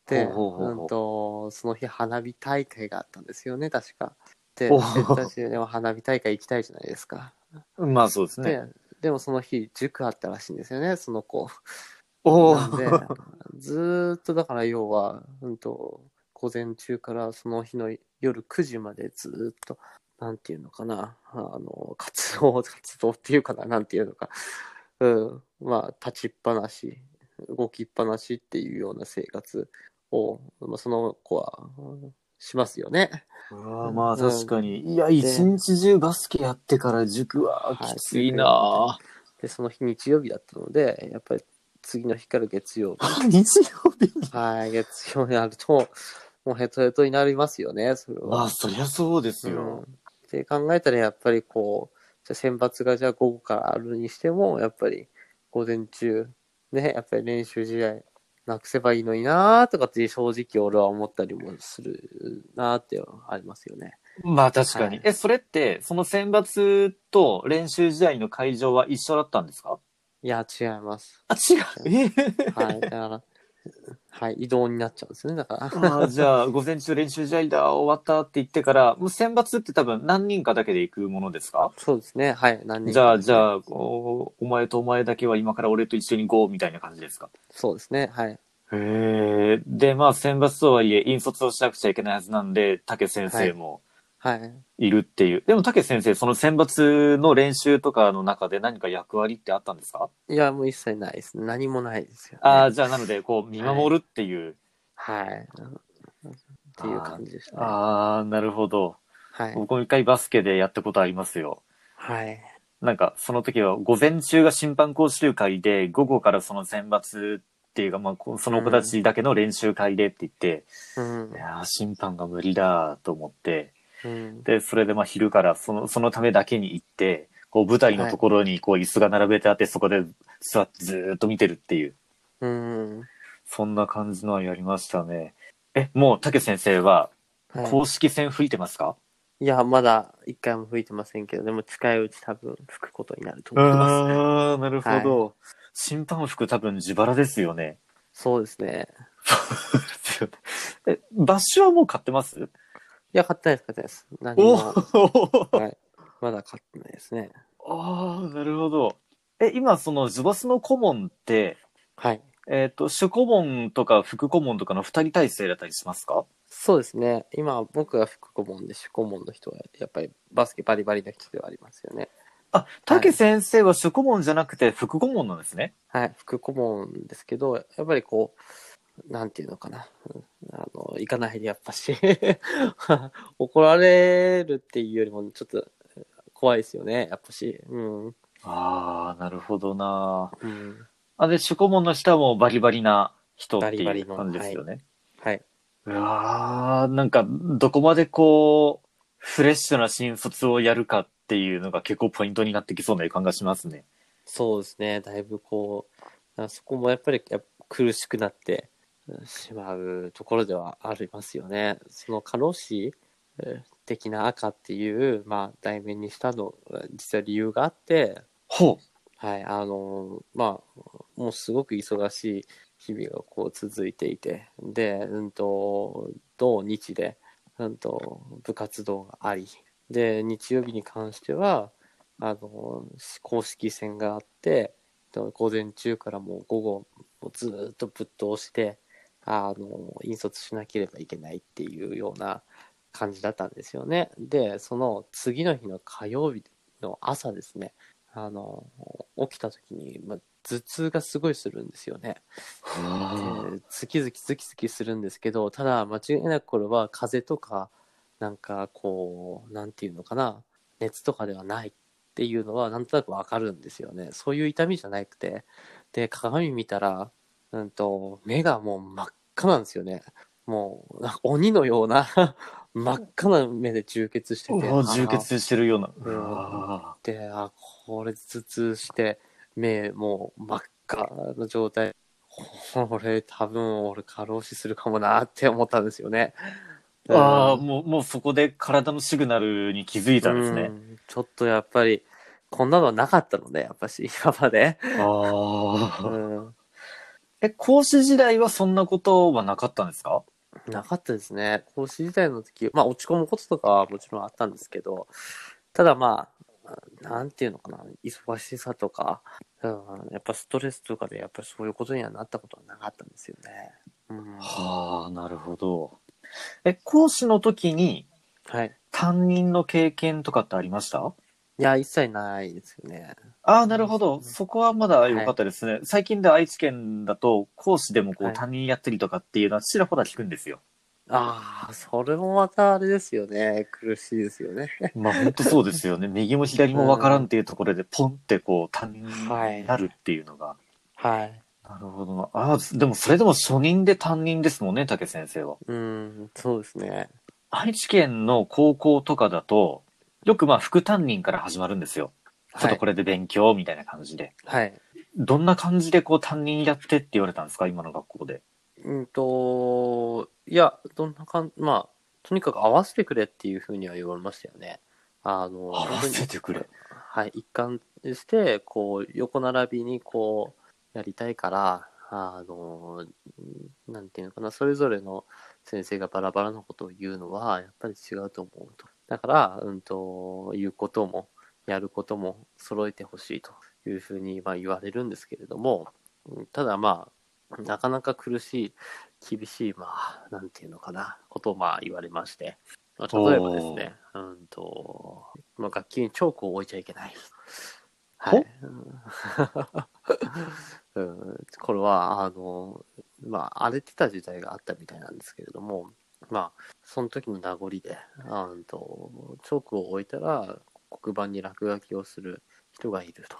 で、ほうんと、その日花火大会があったんですよね、確か。で、お私でも花火大会行きたいじゃないですか。まあそうですね。で、でもその日塾あったらしいんですよね、その子。おなんで、ずーっとだから要は、うんと、午前中からその日の夜9時までずーっと、なんていうのかな、あの、活動、活動っていうかな、なんていうのか、うん、まあ、立ちっぱなし、動きっぱなしっていうような生活を、まあ、その子は、うんしますよね。うわまあ確かに。いや、一日中バスケやってから塾はきついなで、その日日曜日だったので、やっぱり次の日から月曜日。ぁ日曜日に？はい、月曜になると、もうヘトヘトになりますよね、それは。まあ、そりゃそうですうんよ。って考えたら、やっぱりこう、じゃあ選抜がじゃあ午後からあるにしても、やっぱり午前中、ね、やっぱり練習試合なくせばいいのになーとかって正直俺は思ったりもするなーってありますよね。まあ確かに。はいえ、それって、その選抜と練習試合の会場は一緒だったんですか？いや、違います。あ、違う。えーはい、だから、はい、移動になっちゃうんですね、だから。あーじゃあ、午前中練習試合だ、終わったって言ってから、もう選抜って多分何人かだけで行くものですか？そうですね、はい、何人じゃあ、じあ。ゃあお、お前とお前だけは今から俺と一緒に GO みたいな感じですか？そうですね、はい。へえ。で、まあ、選抜とはいえ、引率をしなくちゃいけないはずなんで、竹先生もはい。いるっていう。でも、竹先生、その選抜の練習とかの中で何か役割ってあったんですか、いや、もう一切ないです。何もないですよ、ね。ああ、じゃあ、なので、こう、見守るっていう。はい。っていう感じでしたね。ああ、なるほど。はい。僕も一回バスケでやったことありますよ。はい。なんか、その時は、午前中が審判講習会で、午後からその選抜っていうか、まあその子たちだけの練習会でって言って、うんい。やー審判が無理だと思って、うん。で、それでまあ昼からその、そのためだけに行って、こう舞台のところにこう椅子が並べてあって、そこで座ってずーっと見てるっていう、うん。そんな感じのはやりましたね。え、もう竹先生ははい公式戦吹いてますか、いや、まだ一回も吹いてませんけど、でも近いうち多分吹くことになると思います。ああ、なるほど。審判服多分自腹ですよね。そうですね。え、バッシュはもう買ってます？いや、買ってないです、買ってないです。何おも。おはい。まだ買ってないですね。ああ、なるほど。え、今そのズバスの顧問って、はい。えっ、と、主顧問とか副顧問とかの二人体制だったりしますか？そうですね。今、僕が副顧問で、主顧問の人は、やっぱりバスケバリバリの人ではありますよね。あ、竹先生は主顧問じゃなくて副顧問なんですね。はい、副顧問ですけど、やっぱりこう、なんていうのかな。うんあの、行かないでやっぱし、怒られるっていうよりも、ちょっと、怖いですよね、やっぱし。うん。ああ、なるほどな。うん。あ、で、主顧問の人はもうバリバリな人っていう感じですよね。はい。うわーなんか、どこまでこう、フレッシュな新卒をやるかっていうのが結構ポイントになってきそうな予感がしますね。そうですね。だいぶこう、あそこもやっぱりやっぱ苦しくなってしまうところではありますよね。その過労死えー的な赤っていう、まあ、題名にしたの、実は理由があって、ほはい、あの、まあ、もうすごく忙しい日々がこう続いていて、で、うんと、土日で、うんと、部活動があり、で、日曜日に関しては、あの、公式戦があって、と午前中からもう午後、もうずーっとぶっ通して、あの、引率しなければいけないっていうような感じだったんですよね。で、その次の日の火曜日の朝ですね、あの、起きた時に、まあ、頭痛がすごいするんですよね。ズキズキズキズキするんですけど、ただ間違いなくこれは風邪とか、なんかこう、なんていうのかな、熱とかではないっていうのはなんとなくわかるんですよね。そういう痛みじゃなくて、で、鏡見たら、うんと、目がもう真っ赤なんですよね。もう、なんか鬼のような 真っ赤な目で充血してて。お充血してるような。うんで、あ、これ頭痛して、目もう真っ赤な状態。これ多分俺過労死するかもなって思ったんですよね。ーああ、うんもう、もうそこで体のシグナルに気づいたんですね。うんちょっとやっぱり、こんなのはなかったので、やっぱし、今まで。ああ。うん、え、講師時代はそんなことはなかったんですか？なかったですね。講師時代の時、まあ落ち込むこととかはもちろんあったんですけど、ただまあ、なんていうのかな、忙しさとか、うん、やっぱストレスとかでやっぱりそういうことにはなったことはなかったんですよね。うん、はあ、なるほど。え、講師の時にはい。担任の経験とかってありました？いや、一切ないですよね。ああ、なるほど。そこはまだ良かったですね。最近で愛知県だと講師でもこうはい担任やったりとかっていうのはちらほら聞くんですよ。ああ、それもまたあれですよね。苦しいですよね。まあ本当そうですよね。右も左もわからんっていうところでポンってこう担任になるっていうのが。はい。なるほどな。ああ、でもそれでも初任で担任ですもんね、竹先生は。うん、そうですね。愛知県の高校とかだと、よくまあ副担任から始まるんですよ。ちょっとこれで勉強みたいな感じで。はい。どんな感じでこう担任やってって言われたんですか？今の学校で。うんと、いや、どんなかん、まあ、とにかく合わせてくれっていうふうには言われましたよね。あの、合わせてくれ。はい、一貫して、こう、横並びにこう、やりたいから、あの、うんなんていうのかな、それぞれの先生がバラバラなことを言うのは、やっぱり違うと思うと。だから、うんと、言うことも、やることも揃えてほしいというふうに、まあ、言われるんですけれども、うんただまあ、なかなか苦しい、厳しい、まあ、なんていうのかな、ことをまあ言われまして、まあ、例えばですね、うんと、まあ、楽器にチョークを置いちゃいけない。はい。うん、これは、あの、まあ、荒れてた時代があったみたいなんですけれども、まあ、その時の名残で、あんと、チョークを置いたら、黒板に落書きをする人がいると。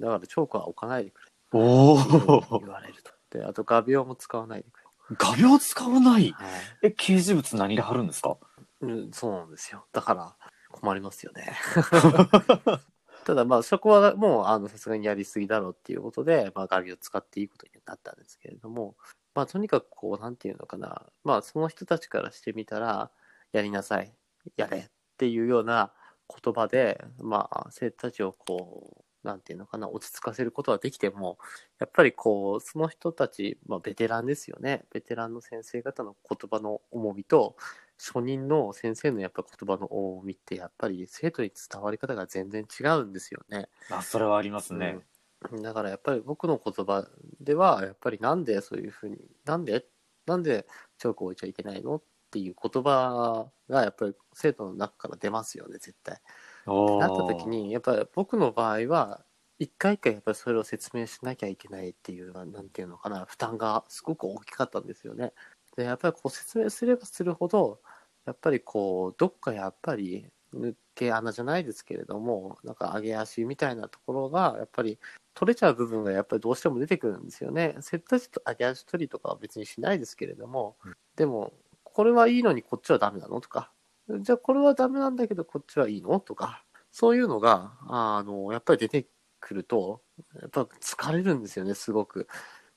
だから、チョークは置かないでくれ。おお。言われると。で、あと画鋲も使わないでくれ。画鋲使わない？はい。え、掲示物何で貼るんですか？うん、そうなんですよ。だから、困りますよね。ただまあそこはもうあのさすがにやりすぎだろうっていうことで、まあガビを使っていいことになったんですけれども、まあとにかくこうなんていうのかな、まあその人たちからしてみたら、やりなさい、やれっていうような言葉で、まあ生徒たちをこう、なんていうのかな、落ち着かせることはできても、やっぱりこう、その人たち、まあベテランですよね。ベテランの先生方の言葉の重みと、初任の先生のやっぱ言葉の重みってやっぱり生徒に伝わり方が全然違うんですよね。あ、それはありますね。うんだからやっぱり僕の言葉ではやっぱりなんでそういうふうになんでなんでチョークを置いちゃいけないのっていう言葉がやっぱり生徒の中から出ますよね絶対。おーなった時にやっぱり僕の場合は一回一回やっぱりそれを説明しなきゃいけないっていうなんていうのかな負担がすごく大きかったんですよね。でやっぱりこう説明すればするほどやっぱりこうどっかやっぱり抜け穴じゃないですけれども、なんか上げ足みたいなところが、やっぱり取れちゃう部分がやっぱりどうしても出てくるんですよね。セット足と上げ足取りとかは別にしないですけれども、でも、これはいいのにこっちはダメなの？とか、じゃあこれはダメなんだけどこっちはいいの？とか、そういうのが、あの、やっぱり出てくると、やっぱ疲れるんですよね、すごく。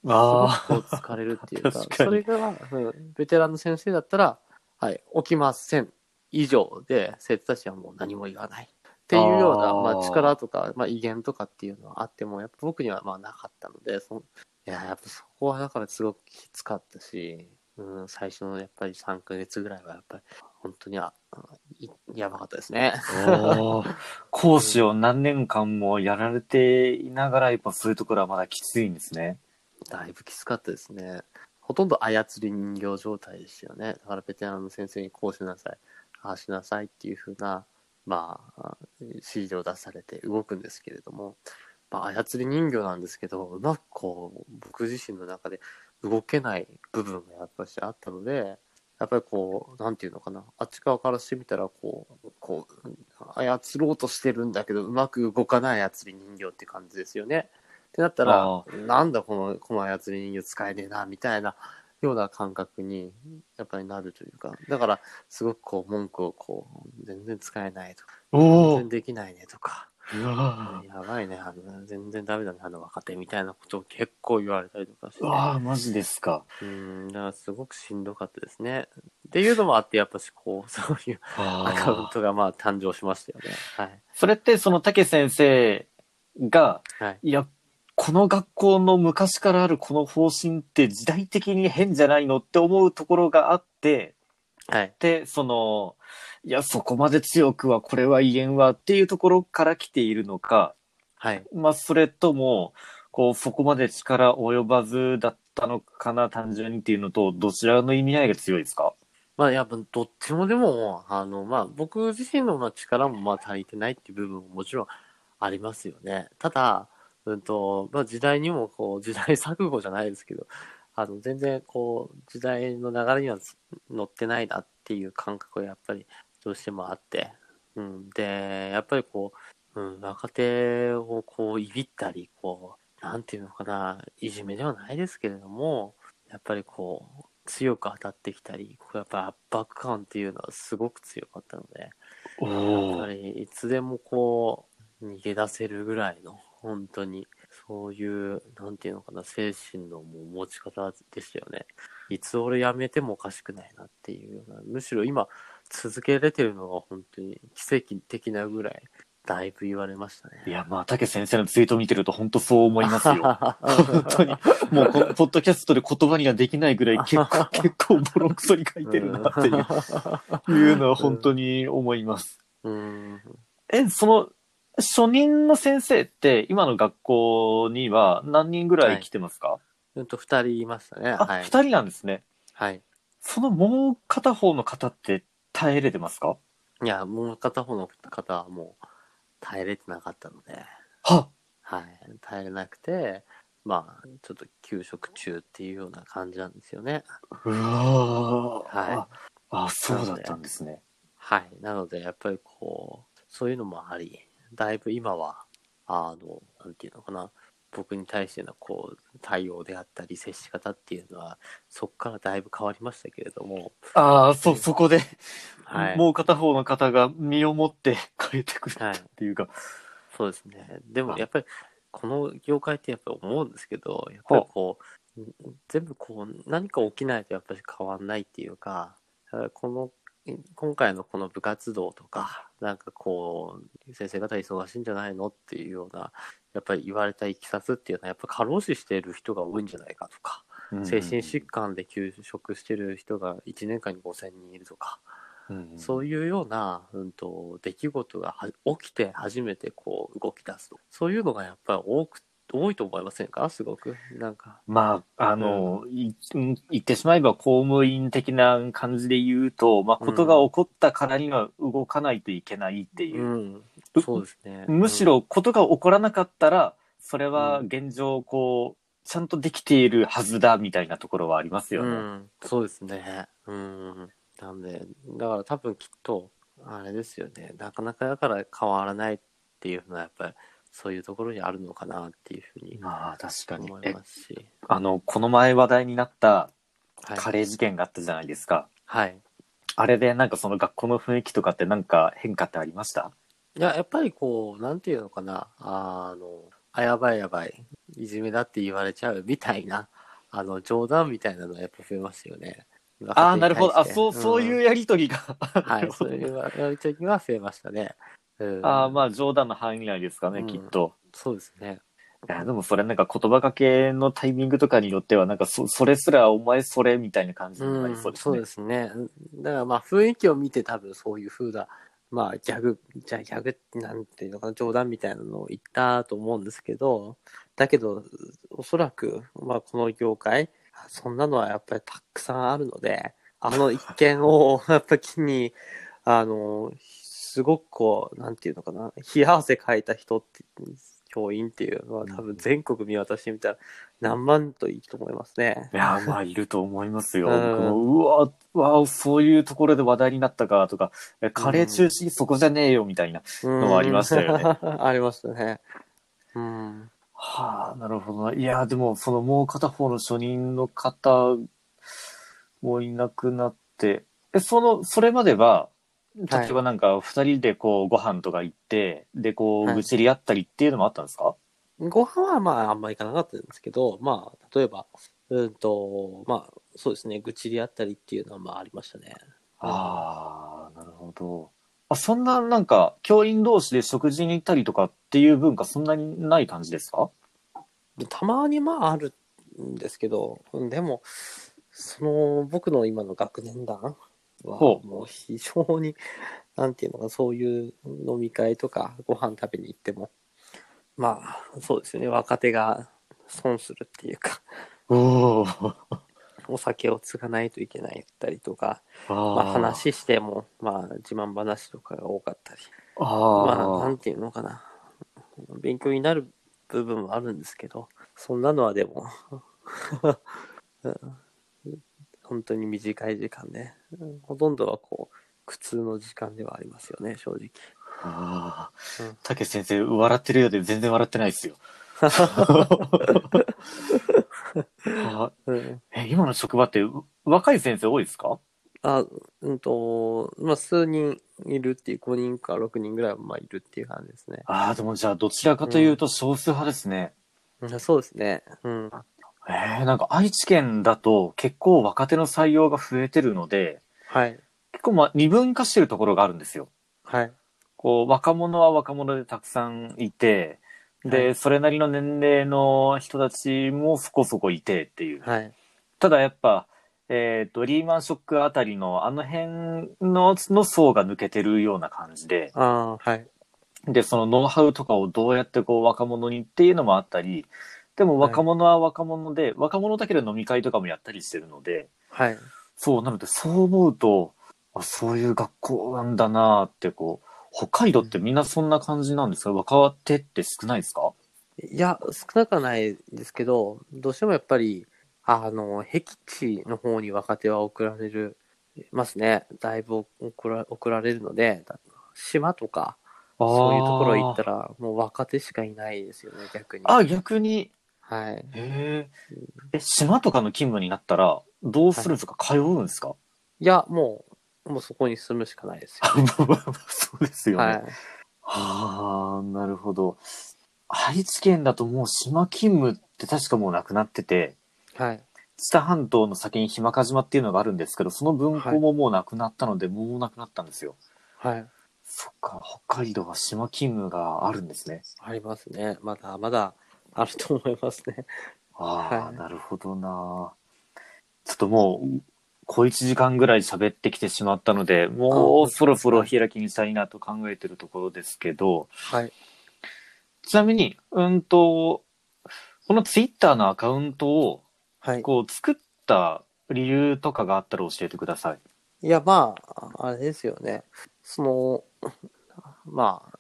あすごくこう疲れるっていうか、確かに。それが、うんベテランの先生だったら、はい、起きません。以上で、生徒たちはもう何も言わない。っていうような、あーまあ力とか、まあ威厳とかっていうのはあっても、やっぱ僕にはまあなかったので、そのいや、やっぱそこはだからすごくきつかったし、うん、最初のやっぱり3ヶ月ぐらいはやっぱり、本当にあ、いやばかったですね。講師を何年間もやられていながら、やっぱそういうところはまだきついんですね。だいぶきつかったですね。ほとんど操り人形状態でしたよね。だからベテランの先生にこうしなさい、ああしなさいっていう風な、まあ、指示を出されて動くんですけれども、まあ、操り人形なんですけど、うまくこう、僕自身の中で動けない部分がやっぱしあったので、やっぱりこう、なんていうのかな、あっち側からしてみたら、こう、こう、操ろうとしてるんだけど、うまく動かない操り人形って感じですよね。ってなったらあ、なんだこの、この操り人形使えねえな、みたいなような感覚に、やっぱりなるというか、だから、すごくこう、文句をこう、全然使えないとか、お全然できないねとか、やばいね、あの、全然ダメだね、あの若手みたいなことを結構言われたりとかしてーう。わーマジですか。うん、だからすごくしんどかったですね。っていうのもあって、やっぱしこう、そういうアカウントがまあ誕生しましたよね。はい。それって、その竹先生が、はい。いや、この学校の昔からあるこの方針って時代的に変じゃないのって思うところがあって、はい。で、その、いや、そこまで強くはこれは言えんわっていうところから来ているのか、はい。まあ、それとも、こう、そこまで力及ばずだったのかな、単純にっていうのと、どちらの意味合いが強いですか？まあ、やっぱ、どっちもでも、あの、まあ、僕自身のまあ力もまあ足りてないっていう部分ももちろんありますよね。ただ、うんと、まあ、時代にもこう、時代錯誤じゃないですけど、あの、全然こう、時代の流れには乗ってないなっていう感覚がやっぱりどうしてもあって、うん。で、やっぱりこう、うん、若手をこう、いびったり、こう、なんていうのかな、いじめではないですけれども、やっぱりこう、強く当たってきたり、こうやっぱ圧迫感っていうのはすごく強かったので、おやっぱりいつでもこう、逃げ出せるぐらいの、本当に、そういう、なんていうのかな、精神のもう持ち方でしたよね。いつ俺辞めてもおかしくないなっていうような、むしろ今、続けれてるのが本当に奇跡的なぐらい、だいぶ言われましたね。いや、まあ、竹先生のツイート見てると本当そう思いますよ。本当に。もうこの、ポッドキャストで言葉にはできないぐらい結構、結構ボロクソに書いてるなっていう、いうのは本当に思います。うん。え、その、初任の先生って、今の学校には何人ぐらい来てますか、うんと、二人いましたね。あ、はい。二人なんですね。はい。そのもう片方の方って耐えれてますか？いや、もう片方の方はもう耐えれてなかったので、ははい。耐えれなくて、まあ、ちょっと休職中っていうような感じなんですよね。うわーはあ、そうだったんですね。はい。なので、やっぱりこう、そういうのもあり、だいぶ今は、あの、なんていうのかな、僕に対してのこう、対応であったり、接し方っていうのは、そこからだいぶ変わりましたけれども、ああ、そ、そこで、はい。もう片方の方が身をもって変えてくれたっていうか、そうですね。でもあ。やっぱりこの業界ってやっぱり思うんですけど、やっぱりこう、全部こう何か起きないとやっぱり変わんないっていうか、この、今回のこの部活動とか、なんかこう、先生方忙しいんじゃないのっていうような、やっぱり言われたいきさつっていうのはやっぱ過労死している人が多いんじゃないかとか、精神疾患で休職してる人が1年間に5000人いるとか、うんそういうような、うんと、出来事がは起きて初めてこう動き出すと。そういうのがやっぱり多く、多いと思いませんか？すごく。なんか。まあ、あの、いうん言ってしまえば公務員的な感じで言うと、まあ、ことが起こったからには動かないといけないっていうう。ん。そうですね。むしろことが起こらなかったら、それは現状、こう、ちゃんとできているはずだみたいなところはありますうん、よね。うんそうですね。うん。なんで、だから多分きっと、あれですよね。なかなかだから変わらないっていうのは、やっぱりそういうところにあるのかなっていうふうにまあ、確かに思。いえ、ますし。あの、この前話題になったはい。カレー事件があったじゃないですか。はい。あれでなんかその学校の雰囲気とかってなんか変化ってありました？いや、やっぱりこう、なんていうのかな、あの、あやばいやばい、いじめだって言われちゃうみたいな、あの、冗談みたいなのはやっぱ増えますよね。ああ、なるほど。あ、そう、そういうやりとりが。はい、そういうやりとりは増えましたね。うん、ああ、まあ冗談の範囲内ですかね、うんきっと。そうですね。いや、でもそれなんか言葉かけのタイミングとかによっては、なんかそ、それすらお前それみたいな感じになりそうですね。そうですね。だからまあ雰囲気を見て多分そういう風な、まあギャグ、じゃあギャグなんていうのかな、冗談みたいなのを言ったと思うんですけど、だけど、おそらく、まあこの業界、そんなのはやっぱりたくさんあるので、あの一件をやっぱ機に、あの、すごくこう、なんていうのかな、冷や汗かいた人って、教員っていうのは多分全国見渡してみたら何万といいと思いますね。いや、まあ、いると思いますよ。うんうわ、うわ、そういうところで話題になったか、とか、えカレー中止そこじゃねえよ、みたいな。のもありましたよね。ありましたね。うん。はあ、なるほどな。いや、でも、そのもう片方の初任の方もいなくなって、え、その、それまでは、例えばなんか、二人でこう、ご飯とか行って、で、こう、はい。愚痴り合ったりっていうのもあったんですか、ご飯はまああんまり行かなかったんですけど、まあ、例えば、うんと、まあ、そうですね、愚痴り合ったりっていうのはまあありましたね。ああ、なるほど。あ、そんななんか、教員同士で食事に行ったりとかっていう文化そんなにない感じですか？たまにまああるんですけど、でも、その、僕の今の学年団は、ほう。もう非常に、なんていうのか、そういう飲み会とかご飯食べに行っても、まあ、そうですよね、若手が損するっていうか、おお。お酒を継がないといけないったりとか、あまあ、話しても、まあ、自慢話とかが多かったり、あまあ、なあんていうのかな。勉強になる部分はあるんですけど、そんなのはでも、う ん本当に短い時間で、うんほとんどはこう、苦痛の時間ではありますよね、正直。ああうん。竹先生、笑ってるようで全然笑ってないですよ。あうん、え、今の職場ってう若い先生多いですか？あ、うんと、まあ、数人いるっていう、5人か6人ぐらいはまあいるっていう感じですね。ああ、でもじゃあどちらかというと少数派ですね。うんそうですね。うん。えー、なんか愛知県だと結構若手の採用が増えてるので、はい。結構まあ二分化してるところがあるんですよ。はい。こう、若者は若者でたくさんいて、で、はいそれなりの年齢の人たちもそこそこいてっていう。はい。ただやっぱ、えっ、と、リーマンショックあたりのあの辺のの層が抜けてるような感じで、ああ、はい。で、そのノウハウとかをどうやってこう若者にっていうのもあったり、でも若者は若者で、若者だけで飲み会とかもやったりしてるので、はい。そう、なのでそう思うと、あそういう学校なんだなーってこう、北海道ってみんなそんな感じなんですか？若手って少ないですか？いや、少なくはないですけど、どうしてもやっぱり、あの、僻地の方に若手は送られる、ますね。だいぶ送ら送られるので、だ島とか、そういうところ行ったら、もう若手しかいないですよね、逆に。あ、逆に、はい。へえ。え、島とかの勤務になったら、どうするんですか、通うんですか？いや、もう、もうそこに住むしかないですよ。そうですよね。はい。はあ、なるほど。愛知県だともう島勤務って確かもうなくなってて、はい。知多半島の先に日間賀島っていうのがあるんですけど、その分校ももうなくなったので、もうなくなったんですよ。はい。そっか、北海道は島勤務があるんですね。ありますね。まだまだあると思いますね。ああ、はいなるほどな。ちょっともう、小1時間ぐらい喋ってきてしまったので、もうそろそろ開きにしたいなと考えてるところですけど、はい。ちなみに、うんと、このツイッターのアカウントを、はい。こう、作った理由とかがあったら教えてください。いや、まあ、あれですよね。その、まあ、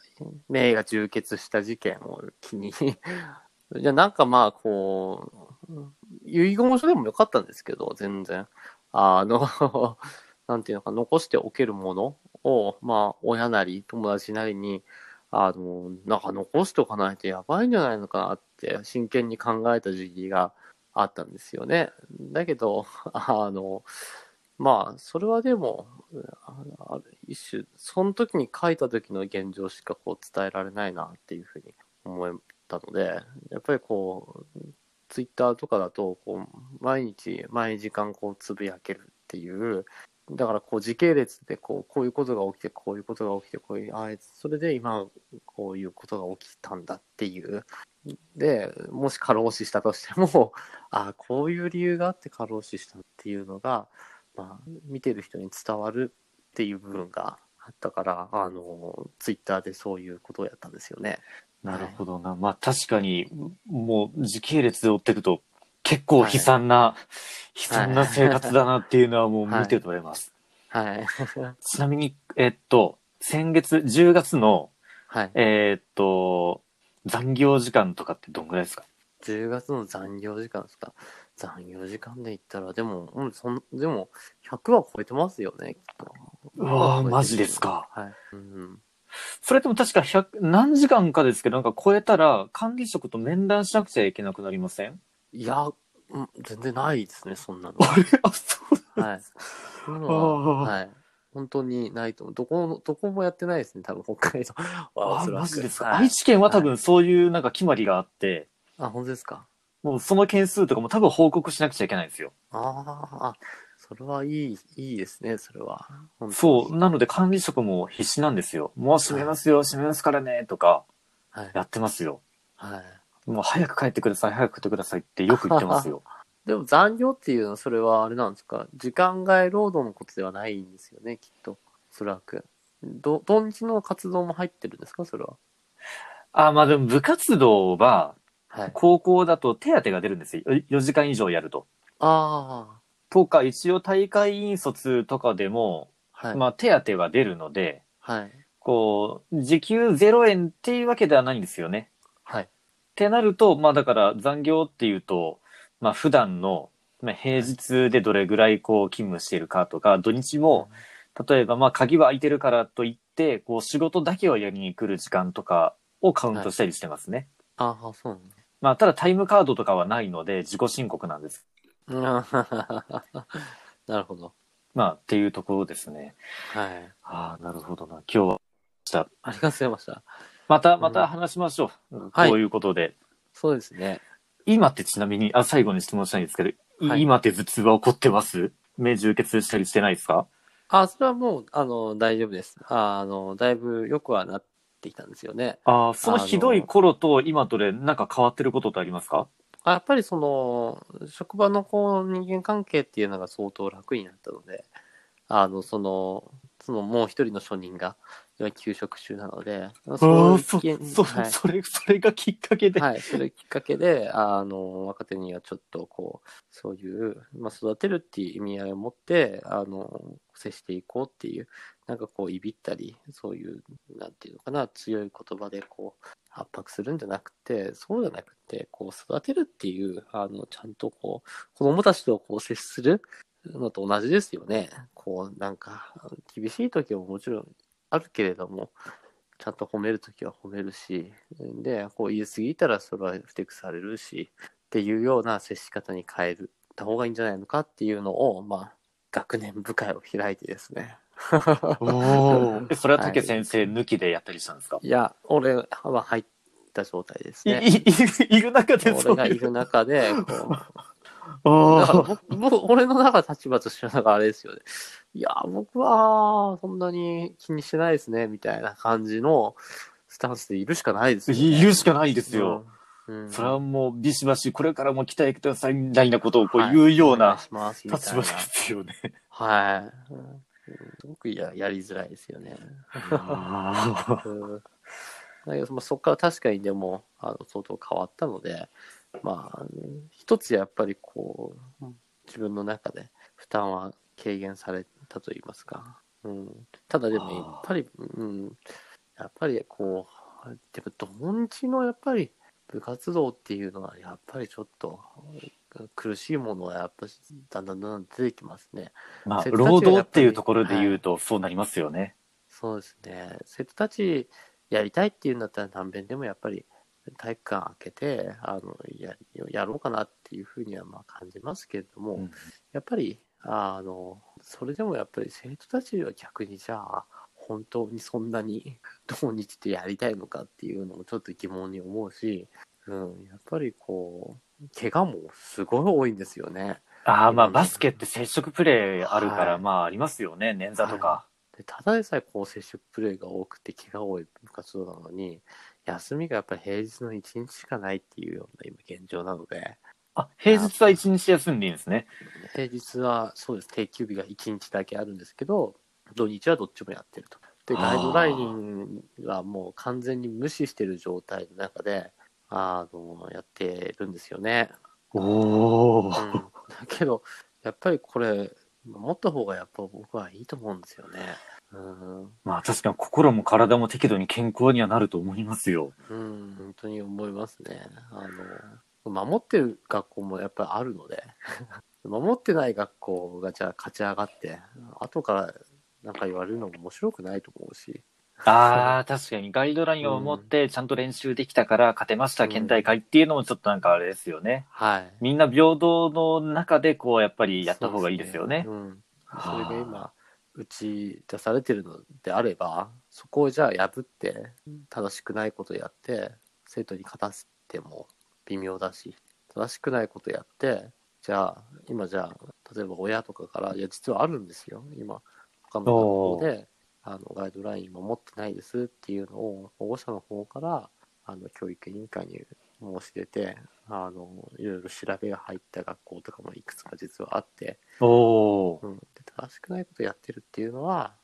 名が充血した事件を機に、いや、なんかまあ、こう、遺言書でもよかったんですけど、全然。あの、なんていうのか、残しておけるものを、まあ、親なり友達なりに、あの、なんか残しておかないとやばいんじゃないのかなって真剣に考えた時期があったんですよね。だけど、あの、まあ、それはでも、あある一種、その時に書いた時の現状しかこう伝えられないなっていうふうに思ったので、やっぱりこう、ツイッターとかだと、こう、毎日、毎時間こうつぶやけるっていう、だからこう時系列でこう、こういうことが起きて、こういうことが起きて、こういう、ああ、それで今、こういうことが起きたんだっていう。で、もし過労死したとしても、ああ、こういう理由があって過労死したっていうのが、まあ、見てる人に伝わるっていう部分があったから、あの、ツイッターでそういうことをやったんですよね。なるほどな。まあ確かに、もう時系列で追っていくと、結構悲惨な、悲惨な生活だなっていうのはもう見て取れます。はい。ちなみに、えっと、先月、10月の、はい。えっと、残業時間とかってどんぐらいですか？10月の残業時間ですか？残業時間で言ったら、でも、うん、そん、でも、100は超えてますよね、きっと。うわーマジですか。はい。うん。それでも確か100、何時間かですけど、なんか超えたら管理職と面談しなくちゃいけなくなりません？いや、うん、全然ないですね、そんなの。あれ？あ、そうはい。そういうのあは、ーはい。本当にないと思う。どこも、どこもやってないですね、多分北海道は。おあマジですか、はい愛知県は多分そういうなんか決まりがあって、あ、本当ですか？もうその件数とかも多分報告しなくちゃいけないんですよ。あーあ、それはいい、いいですね、それは。そう。なので管理職も必死なんですよ。もう閉めますよ、閉めますからね、とかはい。やってますよ。はい。もう早く帰ってください、早く帰ってくださいってよく言ってますよ。でも残業っていうのは、それはあれなんですか？時間外労働のことではないんですよね、きっと。おそらく。ど、土日の活動も入ってるんですか？それは。あ、まあでも部活動は、はい。高校だと手当が出るんですよ。4時間以上やると。あとか、一応大会引率とかでも、あ、はい。まあ手当は出るので、はい。こう、時給0円っていうわけではないんですよね。はい。ってなると、まあだから残業っていうと、まあ普段の、まあ、平日でどれぐらいこう勤務しているかとか、土日も、例えばまあ鍵は開いてるからといって、こう仕事だけをやりに来る時間とかをカウントしたりしてますね。ああ、そうまあただタイムカードとかはないので自己申告なんです。なるほど。まあっていうところですね。はい。ああ、なるほどな。今日は、ありがとうございました。また、また話しましょう。はいということで。そうですね。今ってちなみに、あ、最後に質問したいんですけど、いはい今って頭痛は起こってます？目充血したりしてないですか？あ、それはもう、あの、大丈夫です。ああの、だいぶ良くはなってきたんですよね。ああ、そのひどい頃と今とでなんか変わってることってありますか？あやっぱりその、職場のこう、人間関係っていうのが相当楽になったので、あの、その、そのもう一人の初任が、今休職中なので、そ、い件そ、はいそれ、それがきっかけで。はい、それきっかけで、あの、若手にはちょっとこう、そういう、まあ、育てるっていう意味合いを持って、あの、接していこうっていう、なんかこう、いびったり、そういう、なんていうのかな、強い言葉でこう、圧迫するんじゃなくて、そうじゃなくて、こう、育てるっていう、あの、ちゃんとこう、子供たちとこう、接するのと同じですよね。こう、なんか、厳しい時ももちろんあるけれども、ちゃんと褒めるときは褒めるし、で、こう言い過ぎたらそれは不適されるし、っていうような接し方に変えた方がいいんじゃないのかっていうのを、まあ、学年部会を開いてですね。えそれは竹先生抜きでやったりしたんですか、いや、俺は入った状態ですい、ね。い、い いる中でそういう。俺がいる中で、こう、だからあ僕僕俺の中立場としてはなんかあれですよね。いや、僕はそんなに気にしてないですね、みたいな感じのスタンスでいるしかないですあ、よ、ね。いるしかないですよ。うん。うんそれはもうビシバシこれからも期待くださいみたいなことをこうはい言うようなお願いしますみたいな立場ですよね。はい。うんすごくややりづらいですよね。あうん。だけどまあ、そこから確かにでもあの相当変わったので、まあ、うん一つやっぱりこう、自分の中で負担は軽減されたと言いますか。うん、ただでもやっぱり、うん、やっぱりこう、でも土日のやっぱり部活動っていうのはやっぱりちょっと苦しいものはやっぱりだんだんだんだん出てきますね。まあ、労働っていうところで言うとそうなりますよね。そうですね。生徒たちやりたいっていうんだったら何遍でもやっぱり体育館開けて、あの、や、やろうかなっていうふうにはまあ感じますけれども、うんやっぱり、あの、それでもやっぱり生徒たちは逆にじゃあ、本当にそんなに 土日ってやりたいのかっていうのもちょっと疑問に思うし、うん、やっぱりこう、怪我もすごい多いんですよね。ああ、まあバスケって接触プレーあるから、はいまあありますよね、捻挫とか。でただでさえこう接触プレーが多くて怪我多い部活動なのに、休みがやっぱり平日の1日しかないっていうような今現状なので、あ、平日は一日休んでいいんですね。平日はそうです、定休日が1日だけあるんですけど、土日はどっちもやってると。で、ガイドラインはもう完全に無視してる状態の中で、あの、やってるんですよね。おおうん。だけど、やっぱりこれ、持った方がやっぱ僕はいいと思うんですよね。うん。まあ確かに心も体も適度に健康にはなると思いますよ。うん、本当に思いますね。あの、守ってる学校もやっぱりあるので、守ってない学校がじゃあ勝ち上がって、後からなんか言われるのも面白くないと思うし、ああ、確かにガイドラインを持ってちゃんと練習できたから勝てました、うん県大会っていうのもちょっとなんかあれですよね。はい。みんな平等の中でこうやっぱりやった方がいいですよね。そうねうん。それが今、打ち出されてるのであれば、そこをじゃあ破って、正しくないことやって、生徒に勝たせても微妙だし、正しくないことやって、じゃあ、今じゃあ、例えば親とかから、いや、実はあるんですよ。今、他の学校で、あの、ガイドライン守ってないですっていうのを、保護者の方から、あの、教育委員会に申し出て、あの、いろいろ調べが入った学校とかもいくつか実はあって、お。うん、で正しくないことやってるっていうのは、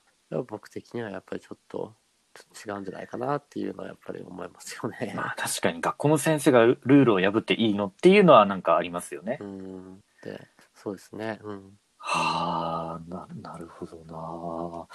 僕的にはやっぱりちょっと、ちょっと違うんじゃないかなっていうのはやっぱり思いますよね。まあ確かに学校の先生がルールを破っていいのっていうのはなんかありますよね。うん。で、そうですね。うん。はあ、な、なるほどな。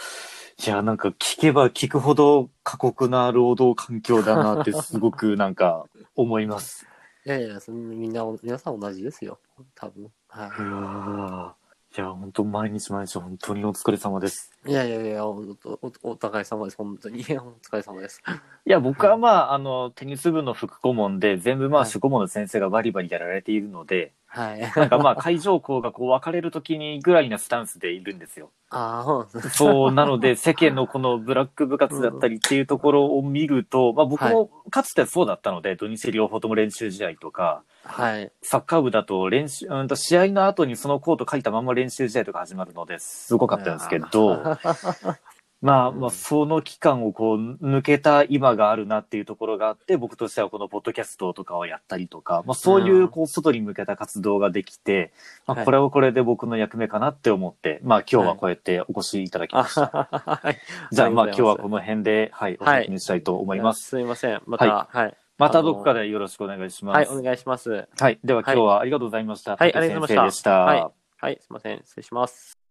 いや、なんか聞けば聞くほど過酷な労働環境だなってすごくなんか 思います。いやいや、そみんな、皆さん同じですよ。多分。はうわーいや、本当毎日毎日本当にお疲れ様です。い。いやいやいや、おおお互い様です。本当に。お疲れ様です。いや、僕はまあ、あの、テニス部の副顧問で、全部まあ、はい主顧問の先生がバリバリやられているので、はい。なんかまあ、会場校がこう分かれるときにぐらいなスタンスでいるんですよ。ああ、そうなので、世間のこのブラック部活だったりっていうところを見ると、まあ僕もかつてそうだったので、土日両方とも練習試合とか、はい。サッカー部だと練習、うんと試合の後にそのコート書いたまま練習試合とか始まるので、すごかったんですけど、まあ、まあ、その期間をこう、抜けた今があるなっていうところがあって、僕としてはこのポッドキャストとかをやったりとか、まあそういうう、こう、外に向けた活動ができて、まあはいこれはこれで僕の役目かなって思って、まあ今日はこうやってお越しいただきあました。はい。じゃあまあ今日はこの辺で、はい、おはい先にしたいと思います。すいません。また、はい。またどこかでよろしくお願いします。はい、お願いします。はい。では今日はありがとうございました。はい竹ありがとうございました。はいはい、すいません。失礼します。